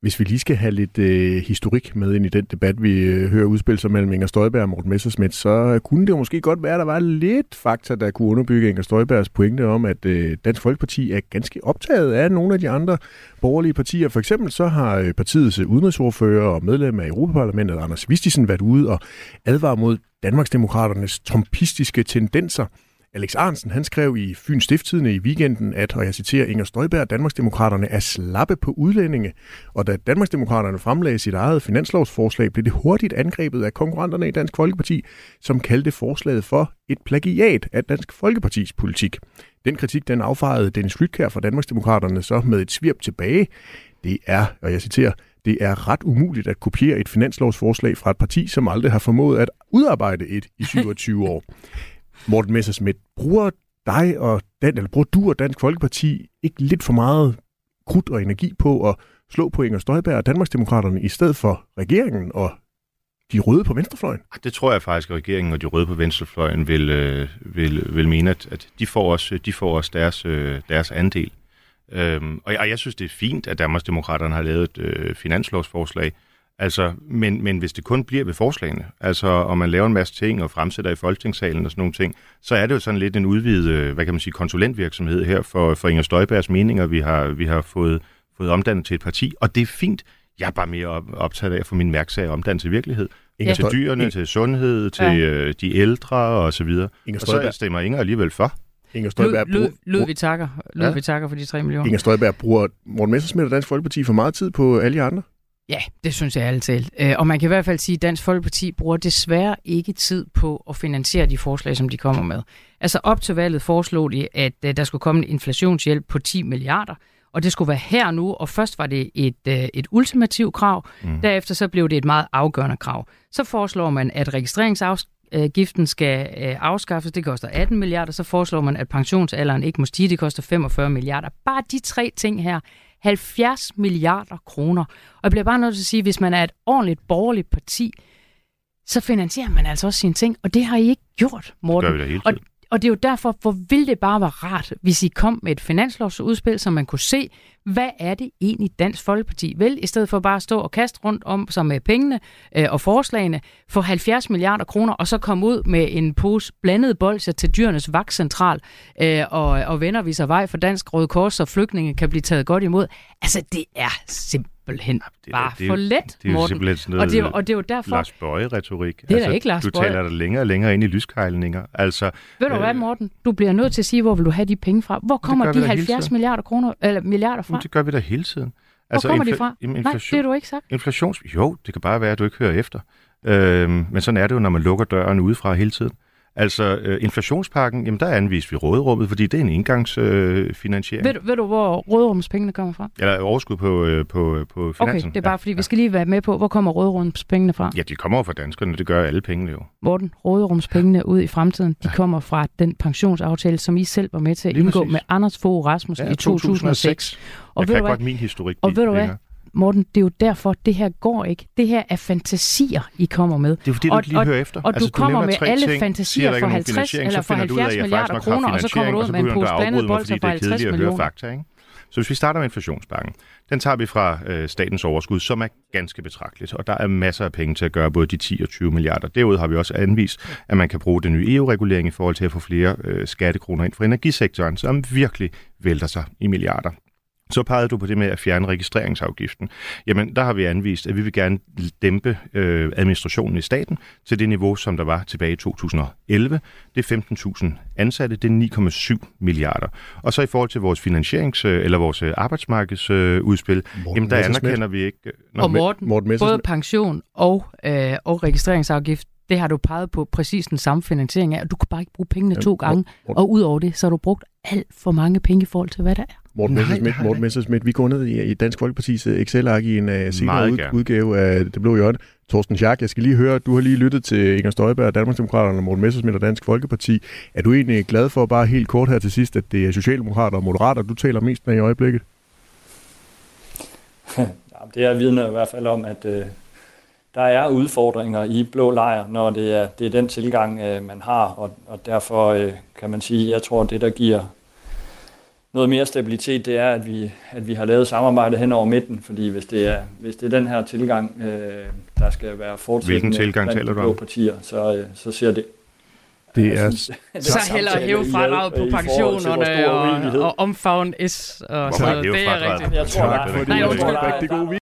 Hvis vi lige skal have lidt øh, historik med ind i den debat, vi øh, hører udspille sig mellem Inger Støjberg og Morten Messerschmidt, så øh, kunne det jo måske godt være, at der var lidt fakta, der kunne underbygge Inger Støjbergs pointe om, at øh, Dansk Folkeparti er ganske optaget af nogle af de andre borgerlige partier. For eksempel så har øh, partiets udenrigsordfører og medlem af Europaparlamentet, Anders Vistisen, været ude og advare mod Danmarksdemokraternes trompistiske tendenser – Alex Arnsen, han skrev i Fyns Stifttidende i weekenden, at, og jeg citerer, Inger Støjberg Danmarksdemokraterne er slappe på udlændinge, og da Danmarksdemokraterne fremlagde sit eget finanslovsforslag, blev det hurtigt angrebet af konkurrenterne i Dansk Folkeparti, som kaldte forslaget for et plagiat af Dansk Folkepartis politik. Den kritik, den affejede Dennis Lytkær fra Danmarksdemokraterne så med et svirp tilbage. Det er, og jeg citerer, det er ret umuligt at kopiere et finanslovsforslag fra et parti, som aldrig har formået at udarbejde et i 27 år. Morten Messersmith, bruger dig og Dan, eller bruger du og Dansk Folkeparti ikke lidt for meget krudt og energi på at slå på Inger Støjberg og Danmarksdemokraterne i stedet for regeringen og de røde på venstrefløjen? Det tror jeg faktisk, at regeringen og de røde på venstrefløjen vil, øh, vil, vil mene, at, at de får også, de får også deres, øh, deres andel. Øhm, og, jeg, og jeg synes, det er fint, at Danmarksdemokraterne har lavet et øh, finanslovsforslag, Altså, men, men hvis det kun bliver ved forslagene, altså om man laver en masse ting og fremsætter i folketingssalen og sådan nogle ting, så er det jo sådan lidt en udvidet, øh, hvad kan man sige, konsulentvirksomhed her for, for Inger Støjbergs meninger, vi har, vi har fået, fået omdannet til et parti, og det er fint. Jeg er bare mere optaget af at få min mærkesag omdannet til virkelighed. Inger til dyrene, Inger... til sundhed, til ja. øh, de ældre og så videre. Inger Støjberg... Og så stemmer Inger alligevel for. Inger Støjberg... Lyd, lyd, lyd vi takker. Lyd, ja. vi takker for de 3 millioner. Inger Støjberg bruger Morten Messersmith og Dansk Folkeparti for meget tid på alle andre. Ja, det synes jeg altid. talt. Øh, og man kan i hvert fald sige, at Dansk Folkeparti bruger desværre ikke tid på at finansiere de forslag, som de kommer med. Altså op til valget foreslog de, at øh, der skulle komme en inflationshjælp på 10 milliarder, og det skulle være her nu, og først var det et, øh, et ultimativt krav, mm. derefter så blev det et meget afgørende krav. Så foreslår man, at registreringsafgiften skal afskaffes, det koster 18 milliarder, så foreslår man, at pensionsalderen ikke må stige, det koster 45 milliarder. Bare de tre ting her 70 milliarder kroner. Og jeg bliver bare nødt til at sige, at hvis man er et ordentligt borgerligt parti, så finansierer man altså også sine ting, og det har I ikke gjort, Morten. Det gør vi da hele tiden. Og, og det er jo derfor, hvor ville det bare være rart, hvis I kom med et finanslovsudspil, så man kunne se, hvad er det egentlig Dansk Folkeparti vil, i stedet for bare at stå og kaste rundt om sig med pengene øh, og forslagene for 70 milliarder kroner, og så komme ud med en pose blandet bolcher til dyrenes vagtcentral, øh, og, og vender vi sig vej for Dansk Røde Kors, så flygtninge kan blive taget godt imod. Altså, det er simpelthen simpelthen det, bare det, for let, Det er jo simpelthen sådan noget og det, og det er jo derfor... Lars Bøje-retorik. Det er altså, ikke Lars Du taler dig længere og længere ind i lyskejlninger. Altså, Ved du øh, hvad, Morten? Du bliver nødt til at sige, hvor vil du have de penge fra? Hvor kommer de 70 milliarder, kroner, eller milliarder fra? Jamen, det gør vi da hele tiden. Altså, hvor kommer de fra? Nej, det har du ikke sagt. Inflations... Jo, det kan bare være, at du ikke hører efter. Øhm, men sådan er det jo, når man lukker døren udefra hele tiden. Altså øh, inflationspakken, jamen der anviste vi råderummet, fordi det er en indgangsfinansiering. Øh, ved, ved du, hvor råderumspengene kommer fra? Eller overskud på, øh, på, på finansen. Okay, det er bare ja, fordi, ja. vi skal lige være med på, hvor kommer råderumspengene fra? Ja, de kommer fra danskerne, det gør alle pengene jo. Morten, råderumspengene ud i fremtiden, de kommer fra den pensionsaftale, som I selv var med til at lige indgå præcis. med Anders Fogh Rasmussen ja, i 2006. 2006. Og Jeg ved kan du godt min historik. Og ved du hvad? Morten, det er jo derfor, det her går ikke. Det her er fantasier, I kommer med. Det er fordi, du ikke lige hører efter. Og altså, du kommer med alle ting, fantasier for 50 eller for 70 milliarder kroner, og så kommer du ud med en pose blandet bolser for 50 millioner. Fakta, ikke? Så hvis vi starter med inflationsbanken, den tager vi fra øh, statens overskud, som er ganske betragteligt, og der er masser af penge til at gøre både de 10 og 20 milliarder. Derudover har vi også anvist, at man kan bruge den nye EU-regulering i forhold til at få flere øh, skattekroner ind for energisektoren, som virkelig vælter sig i milliarder. Så pegede du på det med at fjerne registreringsafgiften. Jamen, der har vi anvist, at vi vil gerne dæmpe øh, administrationen i staten til det niveau, som der var tilbage i 2011. Det er 15.000 ansatte, det er 9,7 milliarder. Og så i forhold til vores finansierings- øh, eller vores øh, arbejdsmarkedsudspil, øh, jamen der anerkender vi ikke... Nå, og Morten, Morten både pension og, øh, og registreringsafgift, det har du peget på præcis den samme finansiering af, og du kan bare ikke bruge pengene to gange, og ud over det, så har du brugt alt for mange penge i forhold til, hvad der er. Morten Messersmith, Morten Messersmith, vi går ned i, i Dansk Folkeparti's øh, Excel-ark i en uh, senere ud, udgave af Det Blå Hjørne. Torsten Schack, jeg skal lige høre, du har lige lyttet til Inger Støjberg, Danmarksdemokraterne, Morten Messersmith og Dansk Folkeparti. Er du egentlig glad for, bare helt kort her til sidst, at det er Socialdemokrater og Moderater, du taler mest med i øjeblikket? ja, det er vidne i hvert fald om, at uh, der er udfordringer i blå lejr, når det er, det er den tilgang, øh, man har, og, og derfor øh, kan man sige, jeg tror, det der giver noget mere stabilitet, det er, at vi, at vi har lavet samarbejde hen over midten, fordi hvis det er, hvis det er den her tilgang, øh, der skal være fortsættende Hvilken tilgang taler du om? partier, så, øh, så ser det Det er, Så hellere hæve fradraget på pensionerne og, og omfavne S og Hvorfor hæve Det er rigtigt. Jeg tror, der, er undskyld, en der, god der,